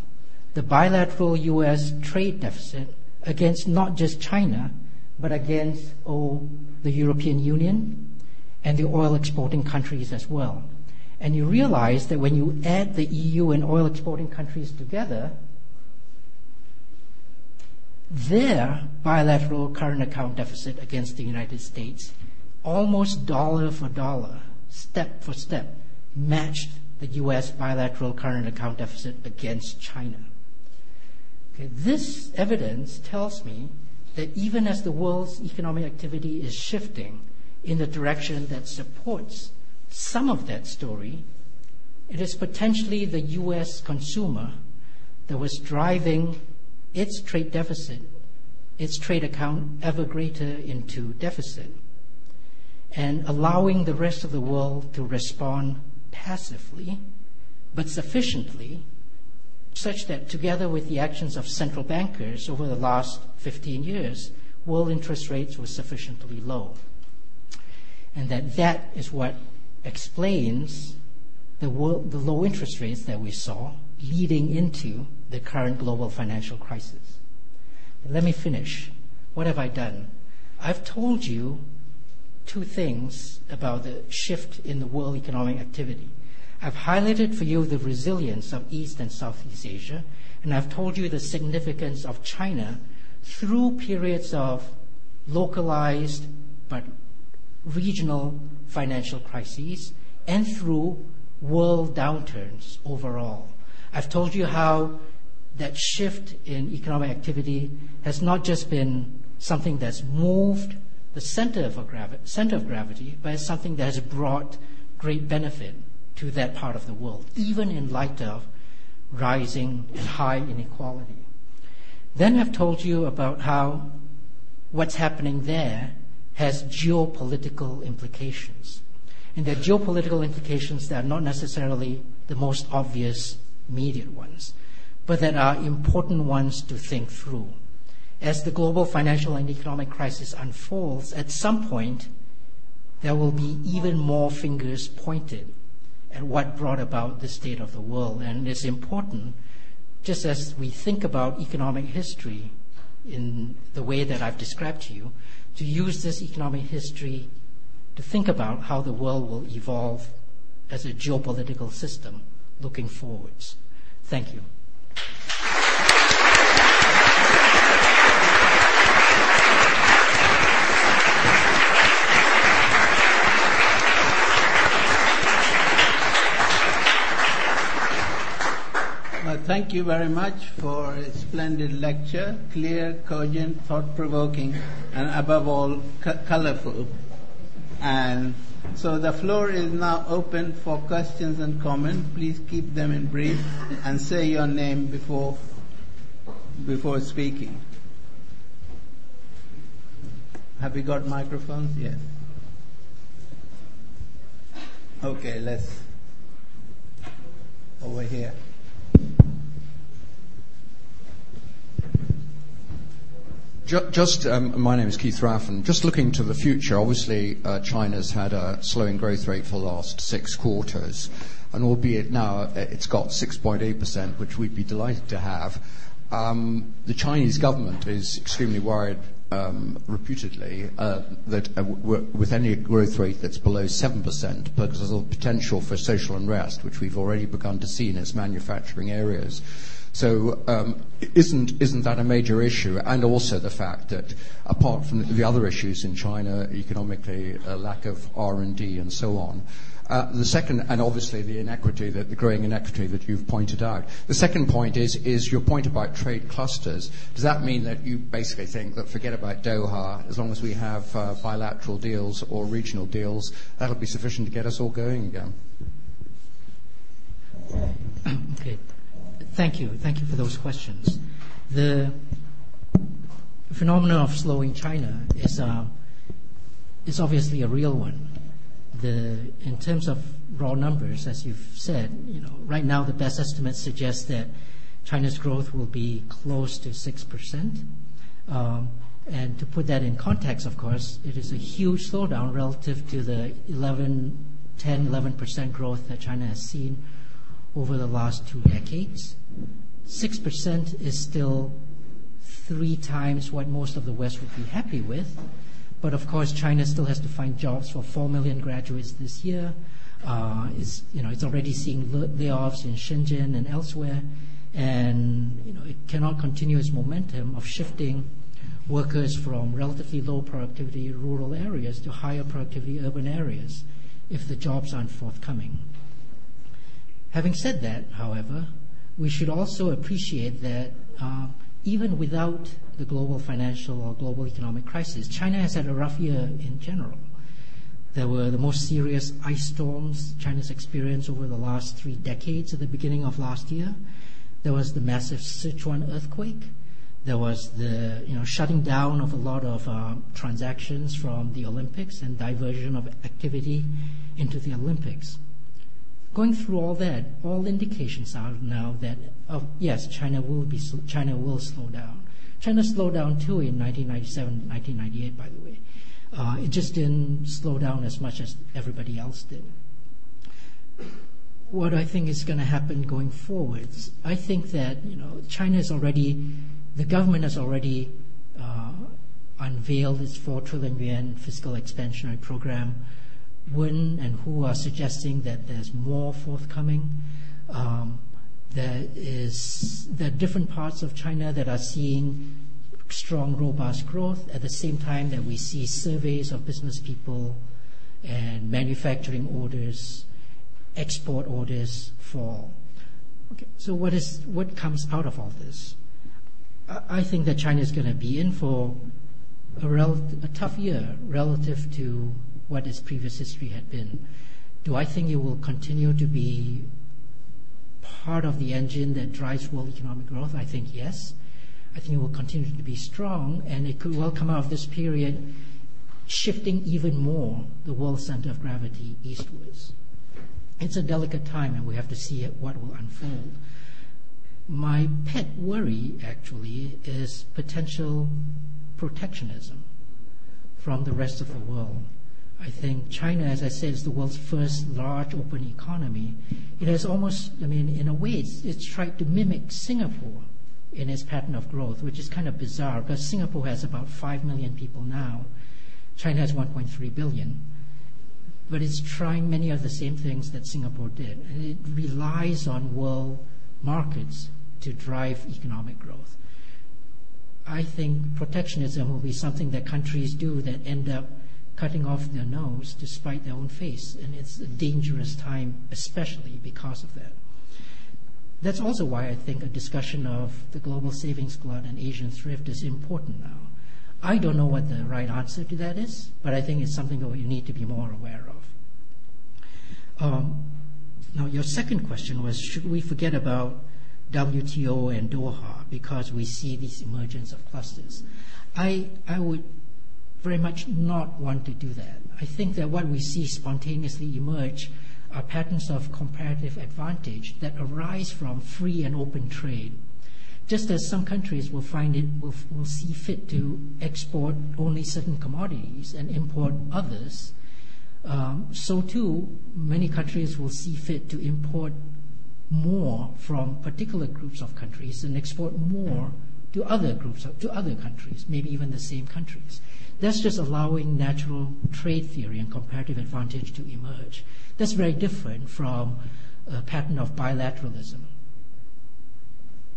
Speaker 2: the bilateral US trade deficit against not just China, but against oh, the European Union and the oil exporting countries as well. And you realize that when you add the EU and oil exporting countries together, their bilateral current account deficit against the United States, almost dollar for dollar, step for step, matched the US bilateral current account deficit against China. Okay, this evidence tells me that even as the world's economic activity is shifting in the direction that supports some of that story, it is potentially the US consumer that was driving its trade deficit, its trade account ever greater into deficit, and allowing the rest of the world to respond passively, but sufficiently, such that together with the actions of central bankers over the last 15 years, world interest rates were sufficiently low. And that that is what explains the, world, the low interest rates that we saw leading into the current global financial crisis. Let me finish. What have I done? I've told you two things about the shift in the world economic activity. I've highlighted for you the resilience of East and Southeast Asia, and I've told you the significance of China through periods of localized but regional financial crises and through world downturns overall. I've told you how that shift in economic activity has not just been something that's moved the center of, gravi- center of gravity, but it's something that has brought great benefit to that part of the world, even in light of rising and high inequality. Then I've told you about how what's happening there has geopolitical implications. And there are geopolitical implications that are not necessarily the most obvious immediate ones, but that are important ones to think through. As the global financial and economic crisis unfolds, at some point, there will be even more fingers pointed at what brought about the state of the world. And it's important, just as we think about economic history in the way that I've described to you, to use this economic history to think about how the world will evolve as a geopolitical system looking forwards. Thank you.
Speaker 1: Thank you very much for a splendid lecture, clear, cogent, thought-provoking, and above all, co- colorful. And so the floor is now open for questions and comments. Please keep them in brief and say your name before before speaking. Have we got microphones? Yes. Okay, let's over here.
Speaker 3: Just, um, my name is Keith Raffan. Just looking to the future, obviously, uh, China's had a slowing growth rate for the last six quarters, and albeit now uh, it's got 6.8%, which we'd be delighted to have. Um, the Chinese government is extremely worried, um, reputedly, uh, that with any growth rate that's below 7%, because of the potential for social unrest, which we've already begun to see in its manufacturing areas. So um, isn't isn't that a major issue? And also the fact that apart from the other issues in China, economically, a lack of R&D and so on. Uh, the second, and obviously the inequity, that the growing inequity that you've pointed out. The second point is is your point about trade clusters. Does that mean that you basically think that forget about Doha, as long as we have uh, bilateral deals or regional deals, that'll be sufficient to get us all going again?
Speaker 2: Okay. Thank you. Thank you for those questions. The phenomenon of slowing China is uh, is obviously a real one. The in terms of raw numbers, as you've said, you know, right now the best estimates suggest that China's growth will be close to six percent. Um, and to put that in context, of course, it is a huge slowdown relative to the 11, 10, 11 percent growth that China has seen over the last two decades. 6% is still three times what most of the West would be happy with. But of course, China still has to find jobs for 4 million graduates this year. Uh, it's, you know, it's already seeing layoffs in Shenzhen and elsewhere. And you know, it cannot continue its momentum of shifting workers from relatively low productivity rural areas to higher productivity urban areas if the jobs aren't forthcoming. Having said that, however, we should also appreciate that uh, even without the global financial or global economic crisis, China has had a rough year in general. There were the most serious ice storms China's experienced over the last three decades at the beginning of last year. There was the massive Sichuan earthquake. There was the you know shutting down of a lot of uh, transactions from the Olympics and diversion of activity into the Olympics. Going through all that, all indications are now that oh, yes, China will be China will slow down. China slowed down too in 1997, 1998, by the way. Uh, it just didn't slow down as much as everybody else did. What I think is going to happen going forwards, I think that you know China is already, the government has already uh, unveiled its four trillion yuan fiscal expansionary program Wen and Hu are suggesting that there's more forthcoming. Um, there is there are different parts of China that are seeing strong, robust growth at the same time that we see surveys of business people and manufacturing orders, export orders fall. Okay, so what is what comes out of all this? I, I think that China is going to be in for a, rel- a tough year relative to what its previous history had been. Do I think it will continue to be part of the engine that drives world economic growth? I think yes. I think it will continue to be strong, and it could well come out of this period shifting even more the world center of gravity eastwards. It's a delicate time, and we have to see what will unfold. My pet worry, actually, is potential protectionism from the rest of the world. I think China, as I said, is the world's first large open economy. It has almost, I mean, in a way, it's, it's tried to mimic Singapore in its pattern of growth, which is kind of bizarre because Singapore has about 5 million people now. China has 1.3 billion. But it's trying many of the same things that Singapore did. And it relies on world markets to drive economic growth. I think protectionism will be something that countries do that end up cutting off their nose to spite their own face. And it's a dangerous time, especially because of that. That's also why I think a discussion of the global savings glut and Asian thrift is important now. I don't know what the right answer to that is, but I think it's something that we need to be more aware of. Um, now, your second question was should we forget about WTO and Doha because we see this emergence of clusters? I, I would very much not want to do that. I think that what we see spontaneously emerge are patterns of comparative advantage that arise from free and open trade. Just as some countries will find it will, will see fit to export only certain commodities and import others, um, so too many countries will see fit to import more from particular groups of countries and export more to other groups of, to other countries, maybe even the same countries. That's just allowing natural trade theory and comparative advantage to emerge. That's very different from a pattern of bilateralism.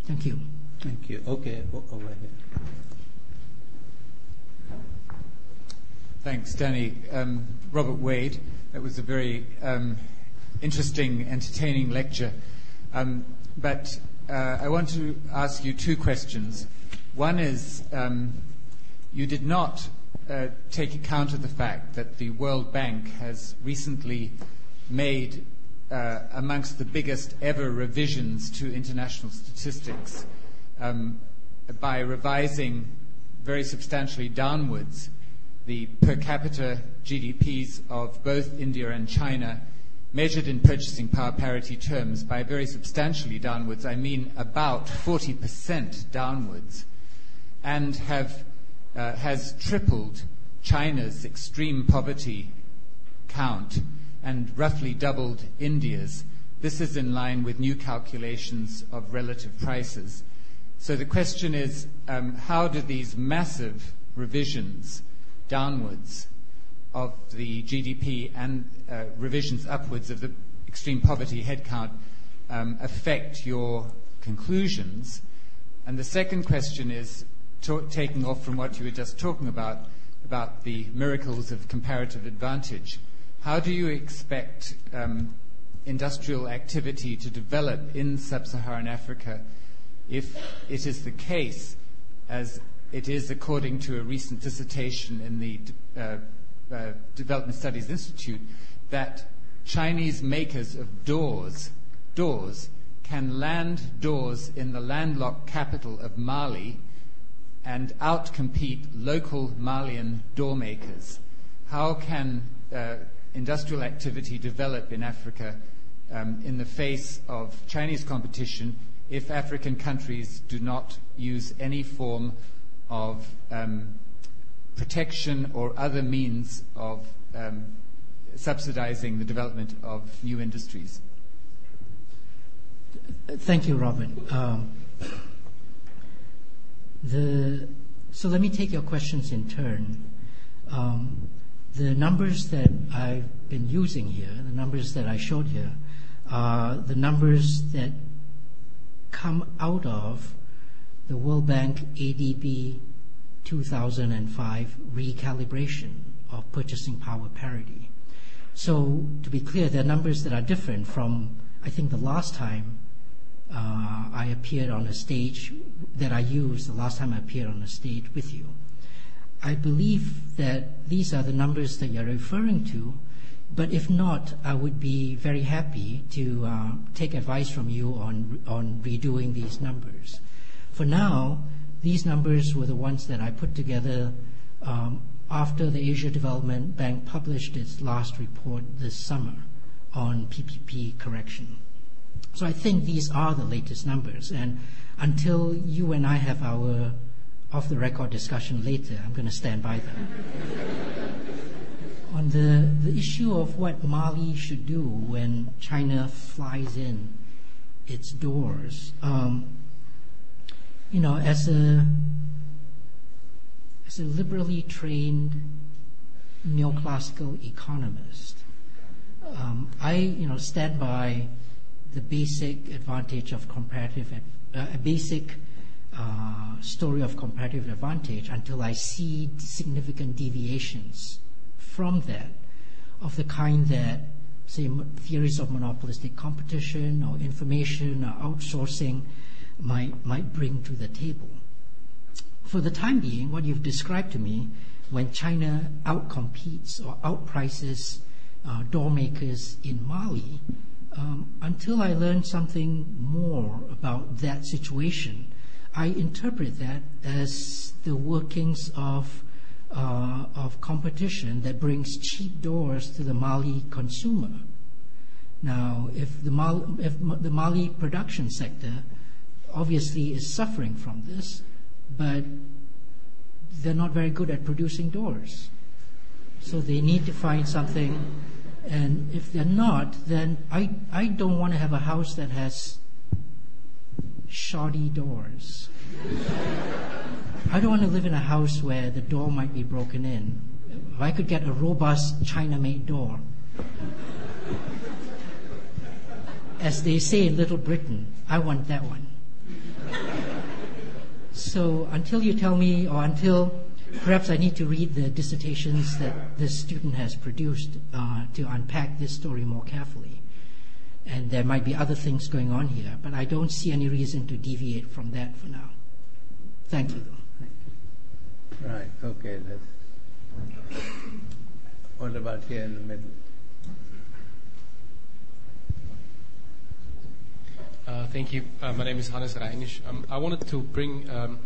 Speaker 2: Thank you.
Speaker 1: Thank you. Okay, over here.
Speaker 4: Thanks, Danny. Um, Robert Wade. That was a very um, interesting, entertaining lecture. Um, but uh, I want to ask you two questions. One is um, you did not uh, take account of the fact that the World Bank has recently made uh, amongst the biggest ever revisions to international statistics um, by revising very substantially downwards the per capita GDPs of both India and China, measured in purchasing power parity terms, by very substantially downwards, I mean about 40% downwards, and have, has tripled China's extreme poverty count and roughly doubled India's. This is in line with new calculations of relative prices. So the question is um, how do these massive revisions downwards of the GDP and uh, revisions upwards of the extreme poverty headcount um, affect your conclusions? And the second question is taking off from what you were just talking about, about the miracles of comparative advantage. How do you expect um, industrial activity to develop in sub Saharan Africa if it is the case, as it is according to a recent dissertation in the uh, uh, Development Studies Institute, that Chinese makers of doors, doors can land doors in the landlocked capital of Mali and outcompete local Malian door makers? How can uh, industrial activity develop in Africa um, in the face of Chinese competition if African countries do not use any form of um, protection or other means of um, subsidizing the development of new industries?
Speaker 2: Thank you, Robert. The, so let me take your questions in turn. Um, the numbers that I've been using here, the numbers that I showed here, are the numbers that come out of the World Bank ADB 2005 recalibration of purchasing power parity. So to be clear, there are numbers that are different from, I think, the last time uh, I appeared on a stage that I used the last time I appeared on a stage with you. I believe that these are the numbers that you're referring to, but if not, I would be very happy to uh, take advice from you on, on redoing these numbers. For now, these numbers were the ones that I put together um, after the Asia Development Bank published its last report this summer on PPP correction. So I think these are the latest numbers, and until you and I have our off the record discussion later. I'm going to stand by them. On the, the issue of what Mali should do when China flies in its doors, um, you know, as a as a liberally trained neoclassical economist, um, I you know stand by the basic advantage of comparative, uh, a basic uh, story of comparative advantage until I see significant deviations from that of the kind that, say, theories of monopolistic competition or information or outsourcing might, might bring to the table. For the time being, what you've described to me, when China outcompetes or outprices uh, door makers in Mali, um, until I learn something more about that situation, I interpret that as the workings of uh, of competition that brings cheap doors to the Mali consumer. Now, if the, Mali, if the Mali production sector obviously is suffering from this, but they're not very good at producing doors. So they need to find something, and if they're not, then I, I don't want to have a house that has shoddy doors. I don't want to live in a house where the door might be broken in. If I could get a robust China made door, as they say in Little Britain, I want that one. So until you tell me, or until perhaps I need to read the dissertations that this student has produced uh, to unpack this story more carefully and there might be other things going on here, but I don't see any reason to deviate from that for now. Thank you.
Speaker 1: Right, okay, let's. What about here in the middle?
Speaker 5: Uh, thank you. Uh, my name is Hannes Reinisch. Um, I wanted to bring, um,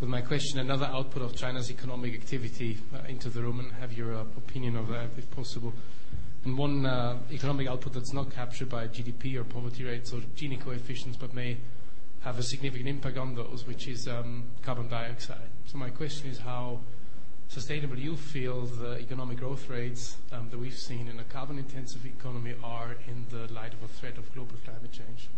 Speaker 5: with my question, another output of China's economic activity uh, into the room and have your uh, opinion of that, if possible. And one uh, economic output that's not captured by GDP or poverty rates or Gini coefficients, but may have a significant impact on those, which is um, carbon dioxide. So my question is how sustainable you feel the economic growth rates um, that we've seen in a carbon-intensive economy are in the light of a threat of global climate change.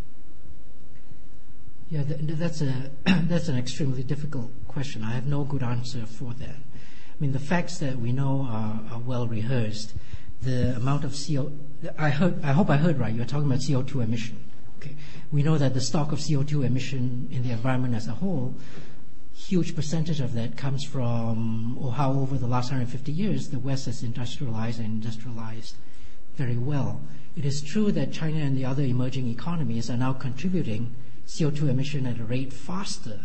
Speaker 2: Yeah, that's a that's an extremely difficult question. I have no good answer for that. I mean, the facts that we know are, are well rehearsed the amount of CO. I heard. I hope I heard right. You're talking about CO2 emission. Okay. We know that the stock of CO2 emission in the environment as a whole, huge percentage of that comes from, or how over the last 150 years the West has industrialized and industrialized very well. It is true that China and the other emerging economies are now contributing CO2 emission at a rate faster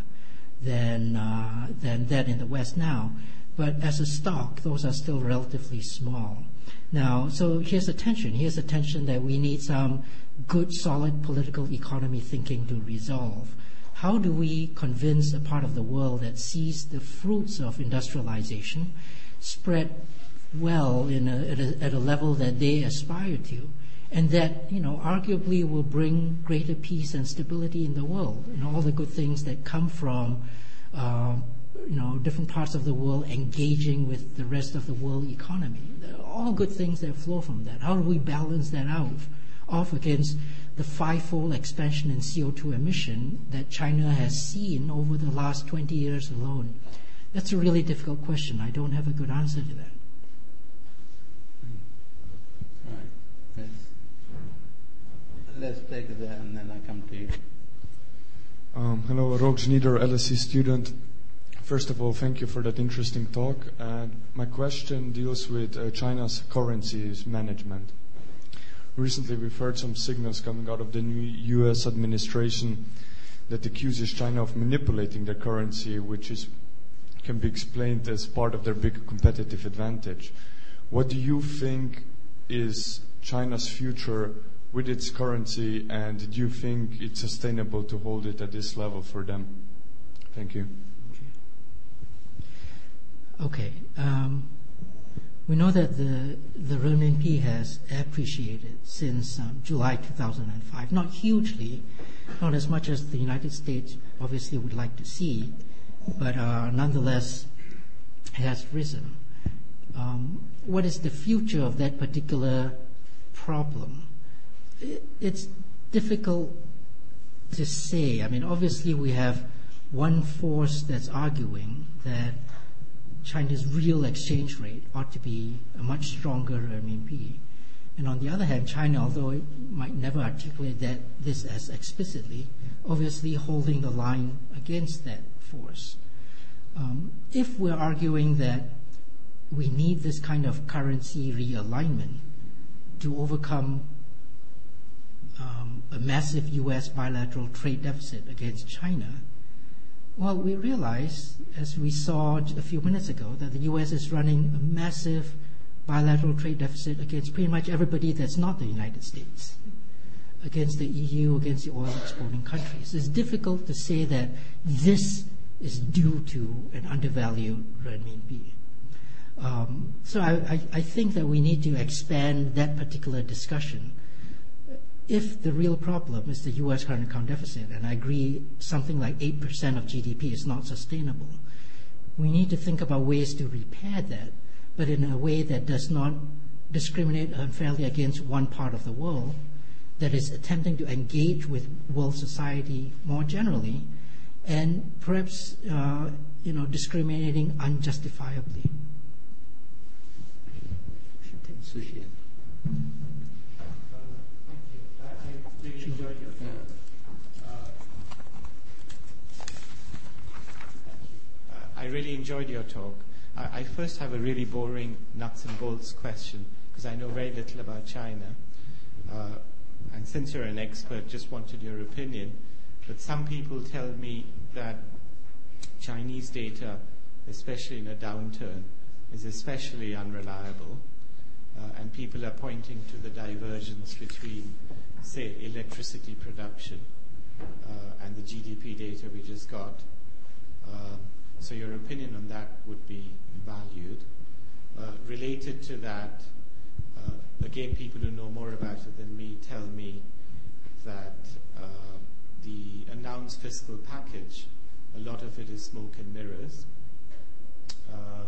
Speaker 2: than uh, than that in the West now. But as a stock, those are still relatively small. Now, so here's the tension. Here's the tension that we need some good, solid political economy thinking to resolve. How do we convince a part of the world that sees the fruits of industrialization spread well a, at, a, at, a, level that they aspire to, and that you know arguably will bring greater peace and stability in the world, and all the good things that come from uh, you know, different parts of the world engaging with the rest of the world economy. all good things that flow from that. How do we balance that out off against the fivefold expansion in CO2 emission that China has seen over the last 20 years alone? That's a really difficult question. I don't have a good answer to that.
Speaker 1: Let's, let's take that and then I come to you.
Speaker 6: Um, hello, Rog Nieder, LSE student. First of all, thank you for that interesting talk. Uh, my question deals with uh, China's currencies management. recently we've heard some signals coming out of the new U.S. administration that accuses China of manipulating their currency, which is can be explained as part of their big competitive advantage. What do you think is China's future with its currency, and do you think it's sustainable to hold it at this level for them? Thank you.
Speaker 2: Okay. Um, we know that the, renminbi has appreciated since um, July 2005. Not hugely, not as much as the United States obviously would like to see, but uh, nonetheless has risen. Um, what is the future of that particular problem? It's difficult to say. I mean, obviously, we have one force that's arguing that China's real exchange rate ought to be a much stronger RMB. And on the other hand, China, although it might never articulate that this as explicitly, obviously holding the line against that force. Um, if we're arguing that we need this kind of currency realignment to overcome um, a massive U.S. bilateral trade deficit against China, well, we realize, as we saw a few minutes ago, that the U.S. is running a massive bilateral trade deficit against pretty much everybody that's not the United States, against the EU, against the oil exporting countries. It's difficult to say that this is due to an undervalued renminbi. Um, so I, I, I think that we need to expand that particular discussion if the real problem is the U.S. current account deficit, and I agree something like 8% of GDP is not sustainable, we need to think about ways to repair that, but in a way that does not discriminate unfairly against one part of the world, that is attempting to engage with world society more generally, and perhaps uh, you know discriminating unjustifiably.
Speaker 7: I really enjoyed your talk. I, I first have a really boring nuts and bolts question because I know very little about China. Uh, and since you're an expert, just wanted your opinion. But some people tell me that Chinese data, especially in a downturn, is especially unreliable. Uh, and people are pointing to the divergence between, say, electricity production uh, and the GDP data we just got. Uh, so your opinion on that would be valued. Uh, related to that, uh, again, people who know more about it than me tell me that uh, the announced fiscal package, a lot of it is smoke and mirrors. Uh,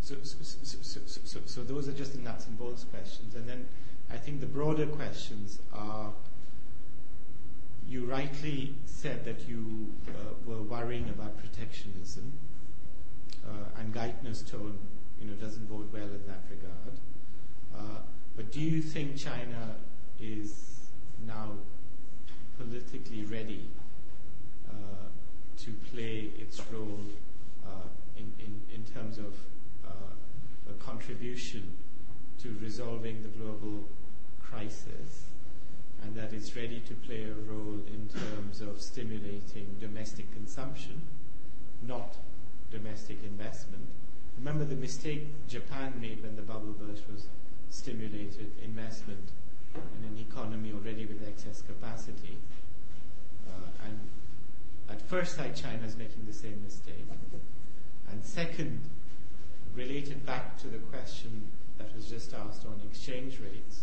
Speaker 7: so, so, so, so, so those are just the nuts and bolts questions. And then I think the broader questions are you rightly said that you uh, were worrying about protectionism, uh, and Geithner's tone, you know, doesn't bode well in that regard. Uh, but do you think China is now politically ready uh, to play its role uh, in, in, in terms of uh, a contribution to resolving the global crisis? And that it's ready to play a role in terms of stimulating domestic consumption, not domestic investment. Remember the mistake Japan made when the bubble burst was stimulated investment in an economy already with excess capacity. Uh, and at first sight, China is making the same mistake. And second, related back to the question that was just asked on exchange rates,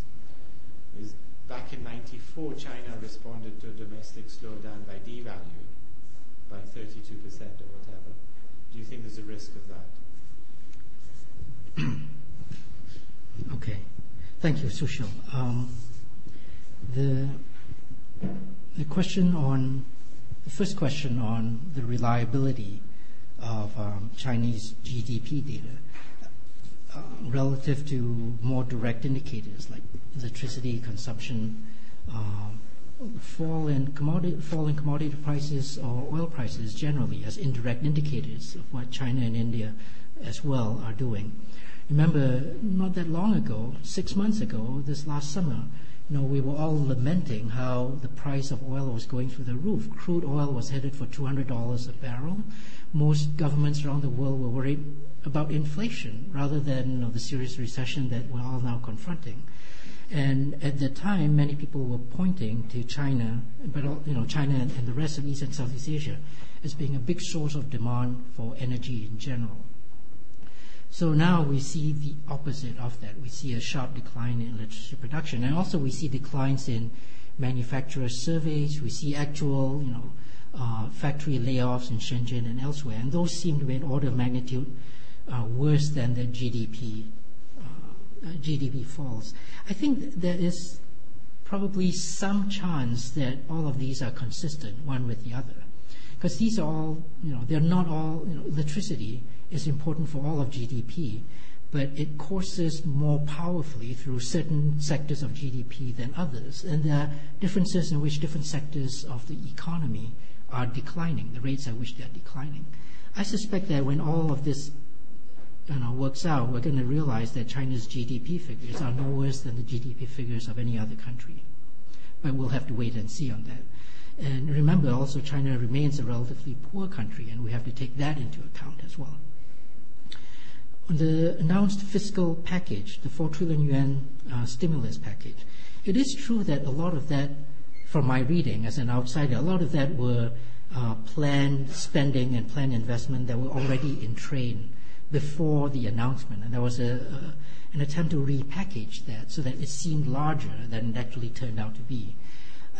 Speaker 7: is back in 94, China responded to a domestic slowdown by devaluing by 32% or whatever. Do you think there's a risk of
Speaker 2: that? okay. Thank you, Sushil. Um, the, the question on, the first question on the reliability of um, Chinese GDP data relative to more direct indicators like electricity consumption, uh, fall in commodity fall in commodity prices or oil prices generally as indirect indicators of what China and India as well are doing. Remember, not that long ago, six months ago, this last summer, you know, we were all lamenting how the price of oil was going through the roof. Crude oil was headed for $200 a barrel. Most governments around the world were worried about inflation rather than you know, the serious recession that we're all now confronting. And at the time, many people were pointing to China, but you know, China and, and the rest of East and Southeast Asia as being a big source of demand for energy in general. So now we see the opposite of that. We see a sharp decline in electricity production, and also we see declines in manufacturer surveys. We see actual, you know, uh, factory layoffs in Shenzhen and elsewhere, and those seem to be an order of magnitude uh, worse than the GDP uh, GDP falls. I think there is probably some chance that all of these are consistent one with the other, because these are all, you know, they're not all. You know, electricity is important for all of GDP, but it courses more powerfully through certain sectors of GDP than others. And there are differences in which different sectors of the economy are declining, the rates at which they are declining. I suspect that when all of this you know, works out, we're going to realize that China's GDP figures are no worse than the GDP figures of any other country. But we'll have to wait and see on that. And remember also, China remains a relatively poor country, and we have to take that into account as well. The announced fiscal package, the 4 trillion yuan uh, stimulus package, it is true that a lot of that, from my reading as an outsider, a lot of that were uh, planned spending and planned investment that were already in train before the announcement. And there was a, an attempt to repackage that so that it seemed larger than it actually turned out to be.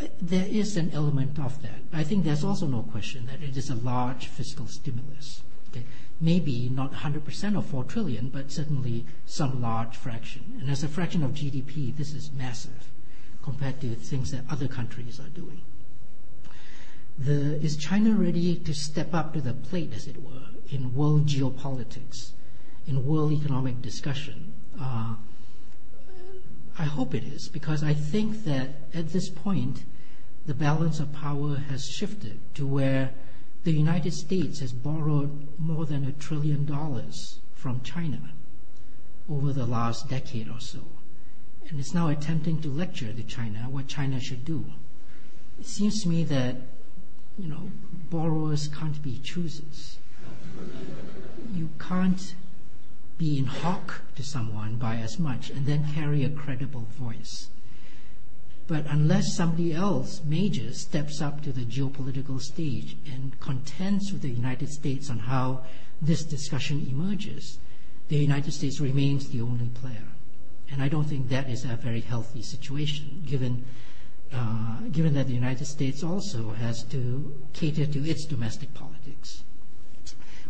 Speaker 2: Uh, there is an element of that. I think there's also no question that it is a large fiscal stimulus. Okay? Maybe not 100% of 4 trillion, but certainly some large fraction. And as a fraction of GDP, this is massive compared to things that other countries are doing. The, is China ready to step up to the plate, as it were, in world geopolitics, in world economic discussion? Uh, I hope it is, because I think that at this point, the balance of power has shifted to where the United States has borrowed more than a trillion dollars from China over the last decade or so, and is now attempting to lecture to China what China should do. It seems to me that, you know, borrowers can't be choosers. You can't be in hock to someone by as much and then carry a credible voice. But unless somebody else, major, steps up to the geopolitical stage and contends with the United States on how this discussion emerges, the United States remains the only player. And I don't think that is a very healthy situation, given, uh, given that the United States also has to cater to its domestic politics,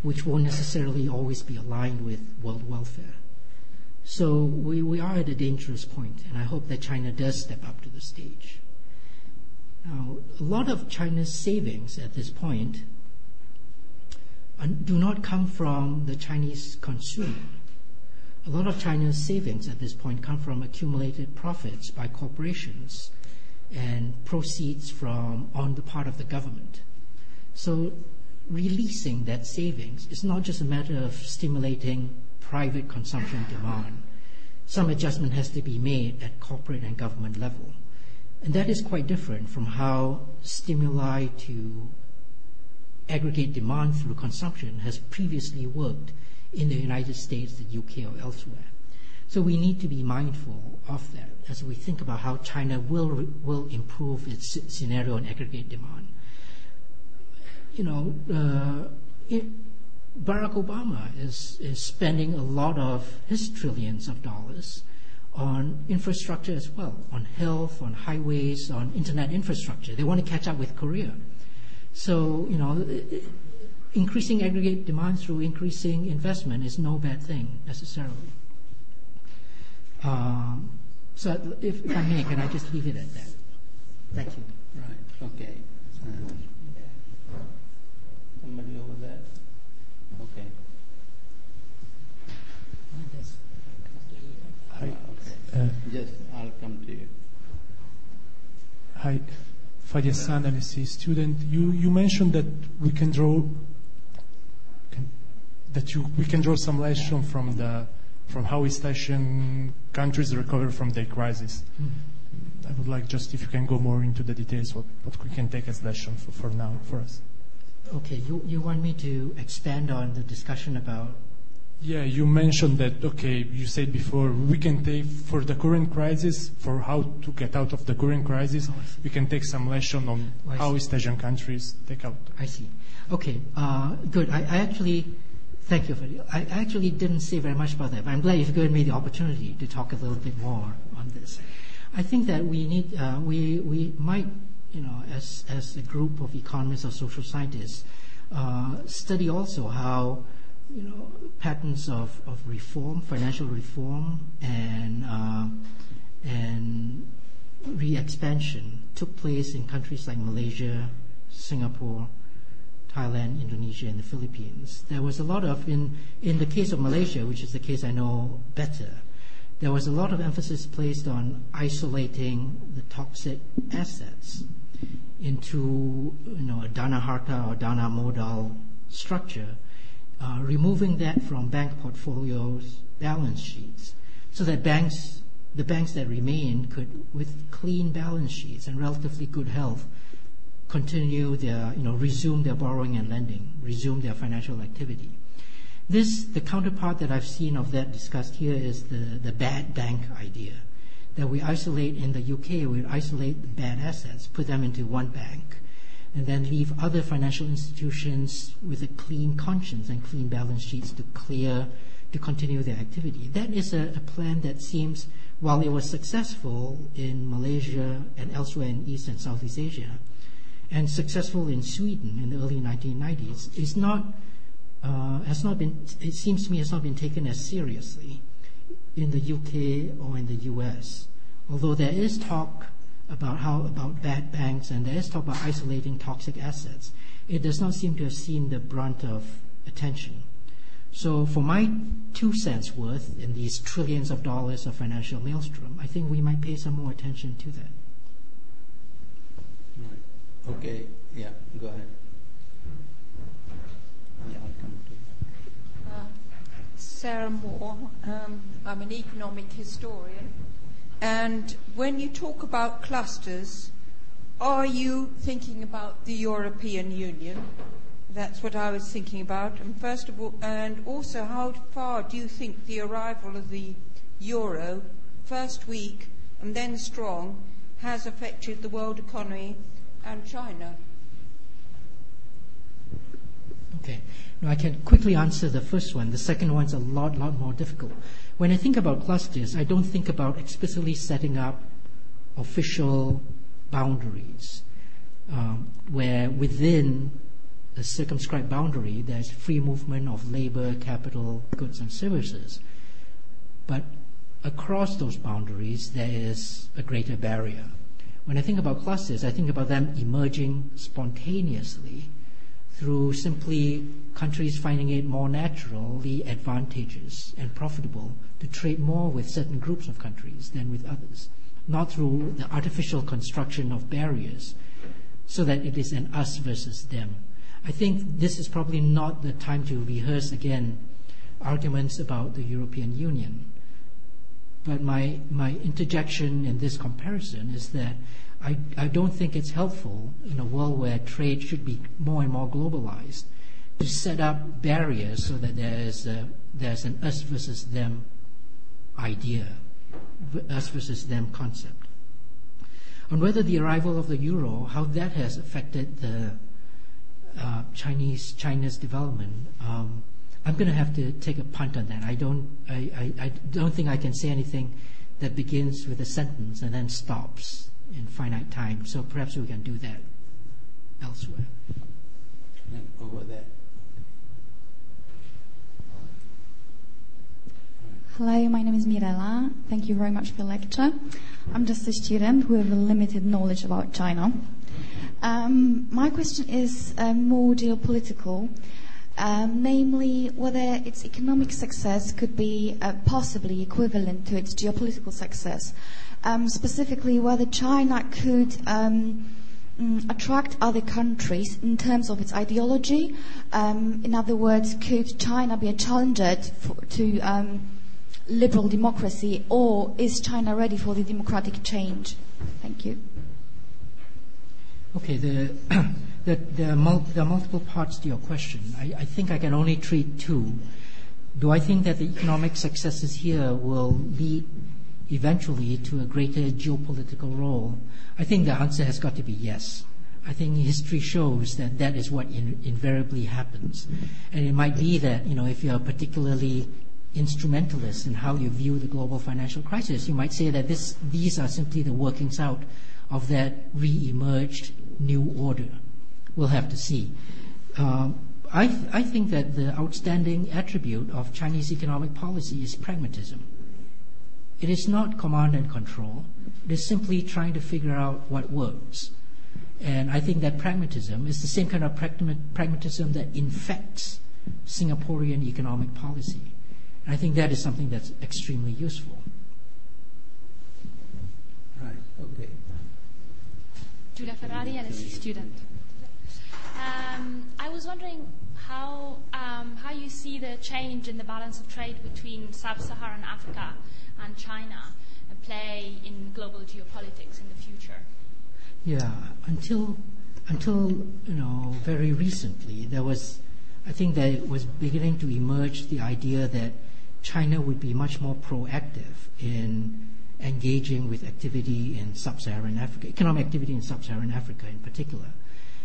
Speaker 2: which won't necessarily always be aligned with world welfare. So we, we are at a dangerous point, and I hope that China does step up to the stage. Now, a lot of China's savings at this point uh, do not come from the Chinese consumer. A lot of China's savings at this point come from accumulated profits by corporations and proceeds from on the part of the government. So releasing that savings is not just a matter of stimulating private consumption demand, some adjustment has to be made at corporate and government level. And that is quite different from how stimuli to aggregate demand through consumption has previously worked in the United States, the UK, or elsewhere. So we need to be mindful of that as we think about how China will will improve its scenario on aggregate demand. You know, uh, Barack Obama is, is spending a lot of his trillions of dollars on infrastructure as well, on health, on highways, on internet infrastructure. They want to catch up with Korea. So, you know, increasing aggregate demand through increasing investment is no bad thing necessarily. Um, so, if, if, I may, can I just leave it at that? Thank you.
Speaker 1: Right. Okay. Uh, somebody over there. Okay.
Speaker 8: Hi.
Speaker 1: Uh, Just, I'll come to you.
Speaker 8: Hi. Fayyasan, LSE student. You, you mentioned that we can draw can, that you, we can draw some lesson from the from how East Asian countries recover from their crisis. Mm. I would like just if you can go more into the details, what, what we can take as lesson for, for now for us.
Speaker 2: Okay, you, you want me to expand on the discussion about
Speaker 8: Yeah, you mentioned that, okay, you said before, we can take for the current crisis, for how to get out of the current crisis, we can take some lesson on
Speaker 2: Oh,
Speaker 8: how. East Asian countries take out.
Speaker 2: I see. Okay, uh, good. I, I actually, thank you for I actually didn't say very much about that, but I'm glad you've given me the opportunity to talk a little bit more on this. I think that we need, uh, we, we might, you know, as, as a group of economists or social scientists, uh, study also how, you know, patterns of, of reform, financial reform, and, uh, and re-expansion took place in countries like Malaysia, Singapore, Thailand, Indonesia, and the Philippines. There was a lot of, in, in the case of Malaysia, which is the case I know better, there was a lot of emphasis placed on isolating the toxic assets into you know, a Danaharta or Danamodal structure, uh, removing that from bank portfolios, balance sheets, so that banks, the banks that remain could, with clean balance sheets and relatively good health, continue their, you know, resume their borrowing and lending, resume their financial activity. This, the counterpart that I've seen of that discussed here is the, the bad bank idea. That we isolate in the UK, we isolate the bad assets, put them into one bank, and then leave other financial institutions with a clean conscience and clean balance sheets to clear, to continue their activity. That is a, a plan that seems, while it was successful in Malaysia and elsewhere in East and Southeast Asia, and successful in Sweden in the early 1990s, is not uh, has not been. It seems to me has not been taken as seriously in the UK or in the US. Although there is talk about how about bad banks and there is talk about isolating toxic assets, it does not seem to have seen the brunt of attention. So, for my two cents worth in these trillions of dollars of financial maelstrom, I think we might pay some more attention to that.
Speaker 1: Right. Okay, yeah, go ahead. Yeah, I'll come to you.
Speaker 9: Uh, Sarah Moore. Um, I'm an economic historian. And when you talk about clusters, are you thinking about the European Union? That's what I was thinking about. And first of all, and also, how far do you think the arrival of the euro, first weak and then strong, has affected the world economy and China?
Speaker 2: Okay. Now I can quickly answer the first one. The second one's a lot, lot more difficult. When I think about clusters, I don't think about explicitly setting up official boundaries um, where within a circumscribed boundary there's free movement of labor, capital, goods, and services. But across those boundaries, there is a greater barrier. When I think about clusters, I think about them emerging spontaneously through simply countries finding it more naturally advantageous and profitable to trade more with certain groups of countries than with others, not through the artificial construction of barriers so that it is an us versus them. I think this is probably not the time to rehearse again arguments about the European Union. But my, my interjection in this comparison is that I, I don't think it's helpful in a world where trade should be more and more globalized to set up barriers so that there's, a, there's an us versus them idea, us versus them concept. On whether the arrival of the euro, how that has affected the uh, Chinese China's development, um, I'm going to have to take a punt on that. I don't, I, I, I don't think I can say anything that begins with a sentence and then stops in finite time. So perhaps we can do that elsewhere.
Speaker 1: And over there.
Speaker 10: Hello, my name is Mirela. Thank you very much for the lecture. I'm just a student with a limited knowledge about China. Um, my question is uh, more geopolitical, um, namely whether its economic success could be uh, possibly equivalent to its geopolitical success. Um, specifically, whether China could um, mm, attract other countries in terms of its ideology. Um, in other words, could China be a challenger to, to um, liberal democracy, or is China ready for the democratic change? Thank you.
Speaker 2: Okay, the, the, the, mul- the multiple parts to your question. I, I think I can only treat two. Do I think that the economic successes here will lead eventually to a greater geopolitical role? I think the answer has got to be yes. I think history shows that that is what in, invariably happens. And it might be that, you know, if you're particularly instrumentalist in how you view the global financial crisis, you might say that this, these are simply the workings out of that re-emerged new order. We'll have to see. Um, I, th- I think that the outstanding attribute of Chinese economic policy is pragmatism. It is not command and control. It is simply trying to figure out what works. And I think that pragmatism is the same kind of pragmatism that infects Singaporean economic policy. And I think that is something that's extremely useful.
Speaker 1: Right, okay.
Speaker 11: Giulia Ferrari, LSE student. Um, I was wondering how, um, how you see the change in the balance of trade between sub-Saharan Africa and China play in global geopolitics in the future.
Speaker 2: Yeah, until until you know very recently, there was, I think that it was beginning to emerge the idea that China would be much more proactive in engaging with activity in sub-Saharan Africa, economic activity in sub-Saharan Africa in particular.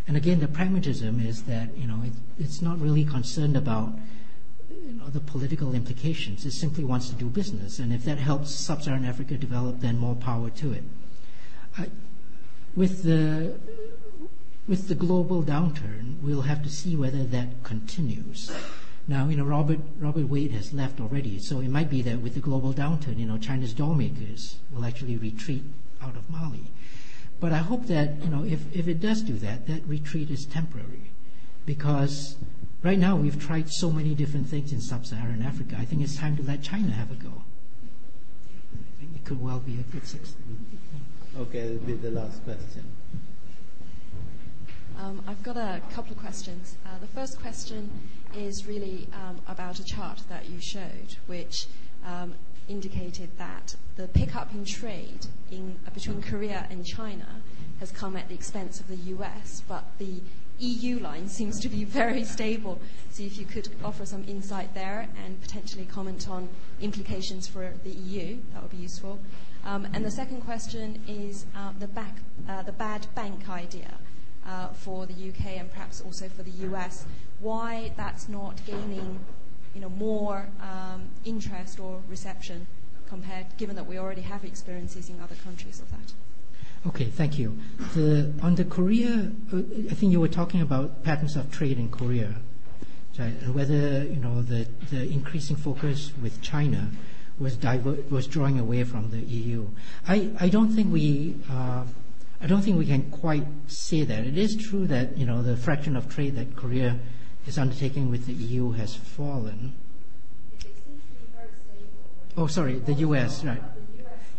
Speaker 2: And again, the pragmatism is that you know it, it's not really concerned about you know, the political implications. It simply wants to do business, and if that helps sub-Saharan Africa develop, then more power to it. I, with the with the global downturn, we'll have to see whether that continues. Now, you know, Robert Robert Wade has left already, so it might be that with the global downturn, you know, China's doll makers will actually retreat out of Mali. But I hope that, you know, if, if it does do that, that retreat is temporary. Because right now we've tried so many different things in sub-Saharan Africa. I think it's time to let China have a go. I think it could well be a good success.
Speaker 1: Okay, it'll be the last question.
Speaker 12: Um, I've got a couple of questions. Uh, the first question is really um, about a chart that you showed, which um, indicated that the pickup in trade in, uh, between Korea and China has come at the expense of the US, but the EU line seems to be very stable. So if you could offer some insight there and potentially comment on implications for the EU, that would be useful. Um, and the second question is uh, the, back, uh, the bad bank idea uh, for the UK and perhaps also for the US. Why that's not gaining you know, more um, interest or reception compared, given that we already have experiences in other countries of that.
Speaker 2: Okay, thank you. The, on the Korea, uh, I think you were talking about patterns of trade in Korea, and whether you know the, the increasing focus with China was diver- was drawing away from the EU. I, I don't think we uh, I don't think we can quite say that. It is true that you know the fraction of trade that Korea is undertaking with the EU has fallen. Oh, sorry, the U.S. Right,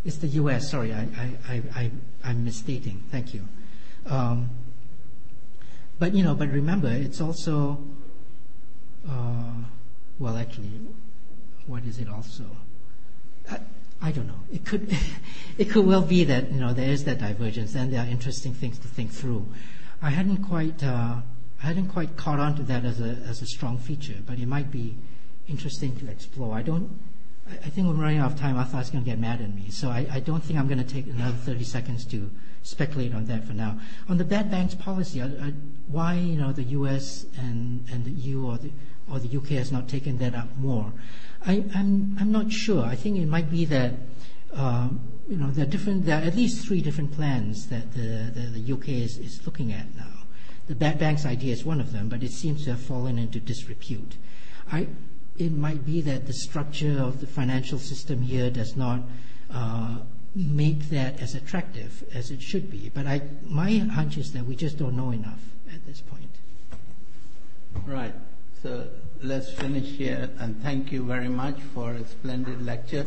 Speaker 2: it's the U.S. Sorry, I I I, I am misstating. Thank you. Um, but you know, but remember, it's also uh, well, actually, what is it also? I, I don't know. It could, it could well be that you know there is that divergence, and there are interesting things to think through. I hadn't quite, uh, I hadn't quite caught on to that as a as a strong feature, but it might be interesting to explore. I don't. I, think we're running out of time. It's going to get mad at me, so I, I don't think I'm going to take another 30 seconds to speculate on that for now. On the bad banks policy, I, I, why you know the U.S. and and the EU or the or the UK has not taken that up more. I, I'm, I'm not sure. I think it might be that um, you know there are different. There are at least three different plans that the, the, the UK is, is looking at now. The banks idea is one of them, but it seems to have fallen into disrepute. It might be that the structure of the financial system here does not uh, make that as attractive as it should be. But my hunch is that we just don't know enough at this point.
Speaker 1: Right. So let's finish here and thank you very much for a splendid lecture.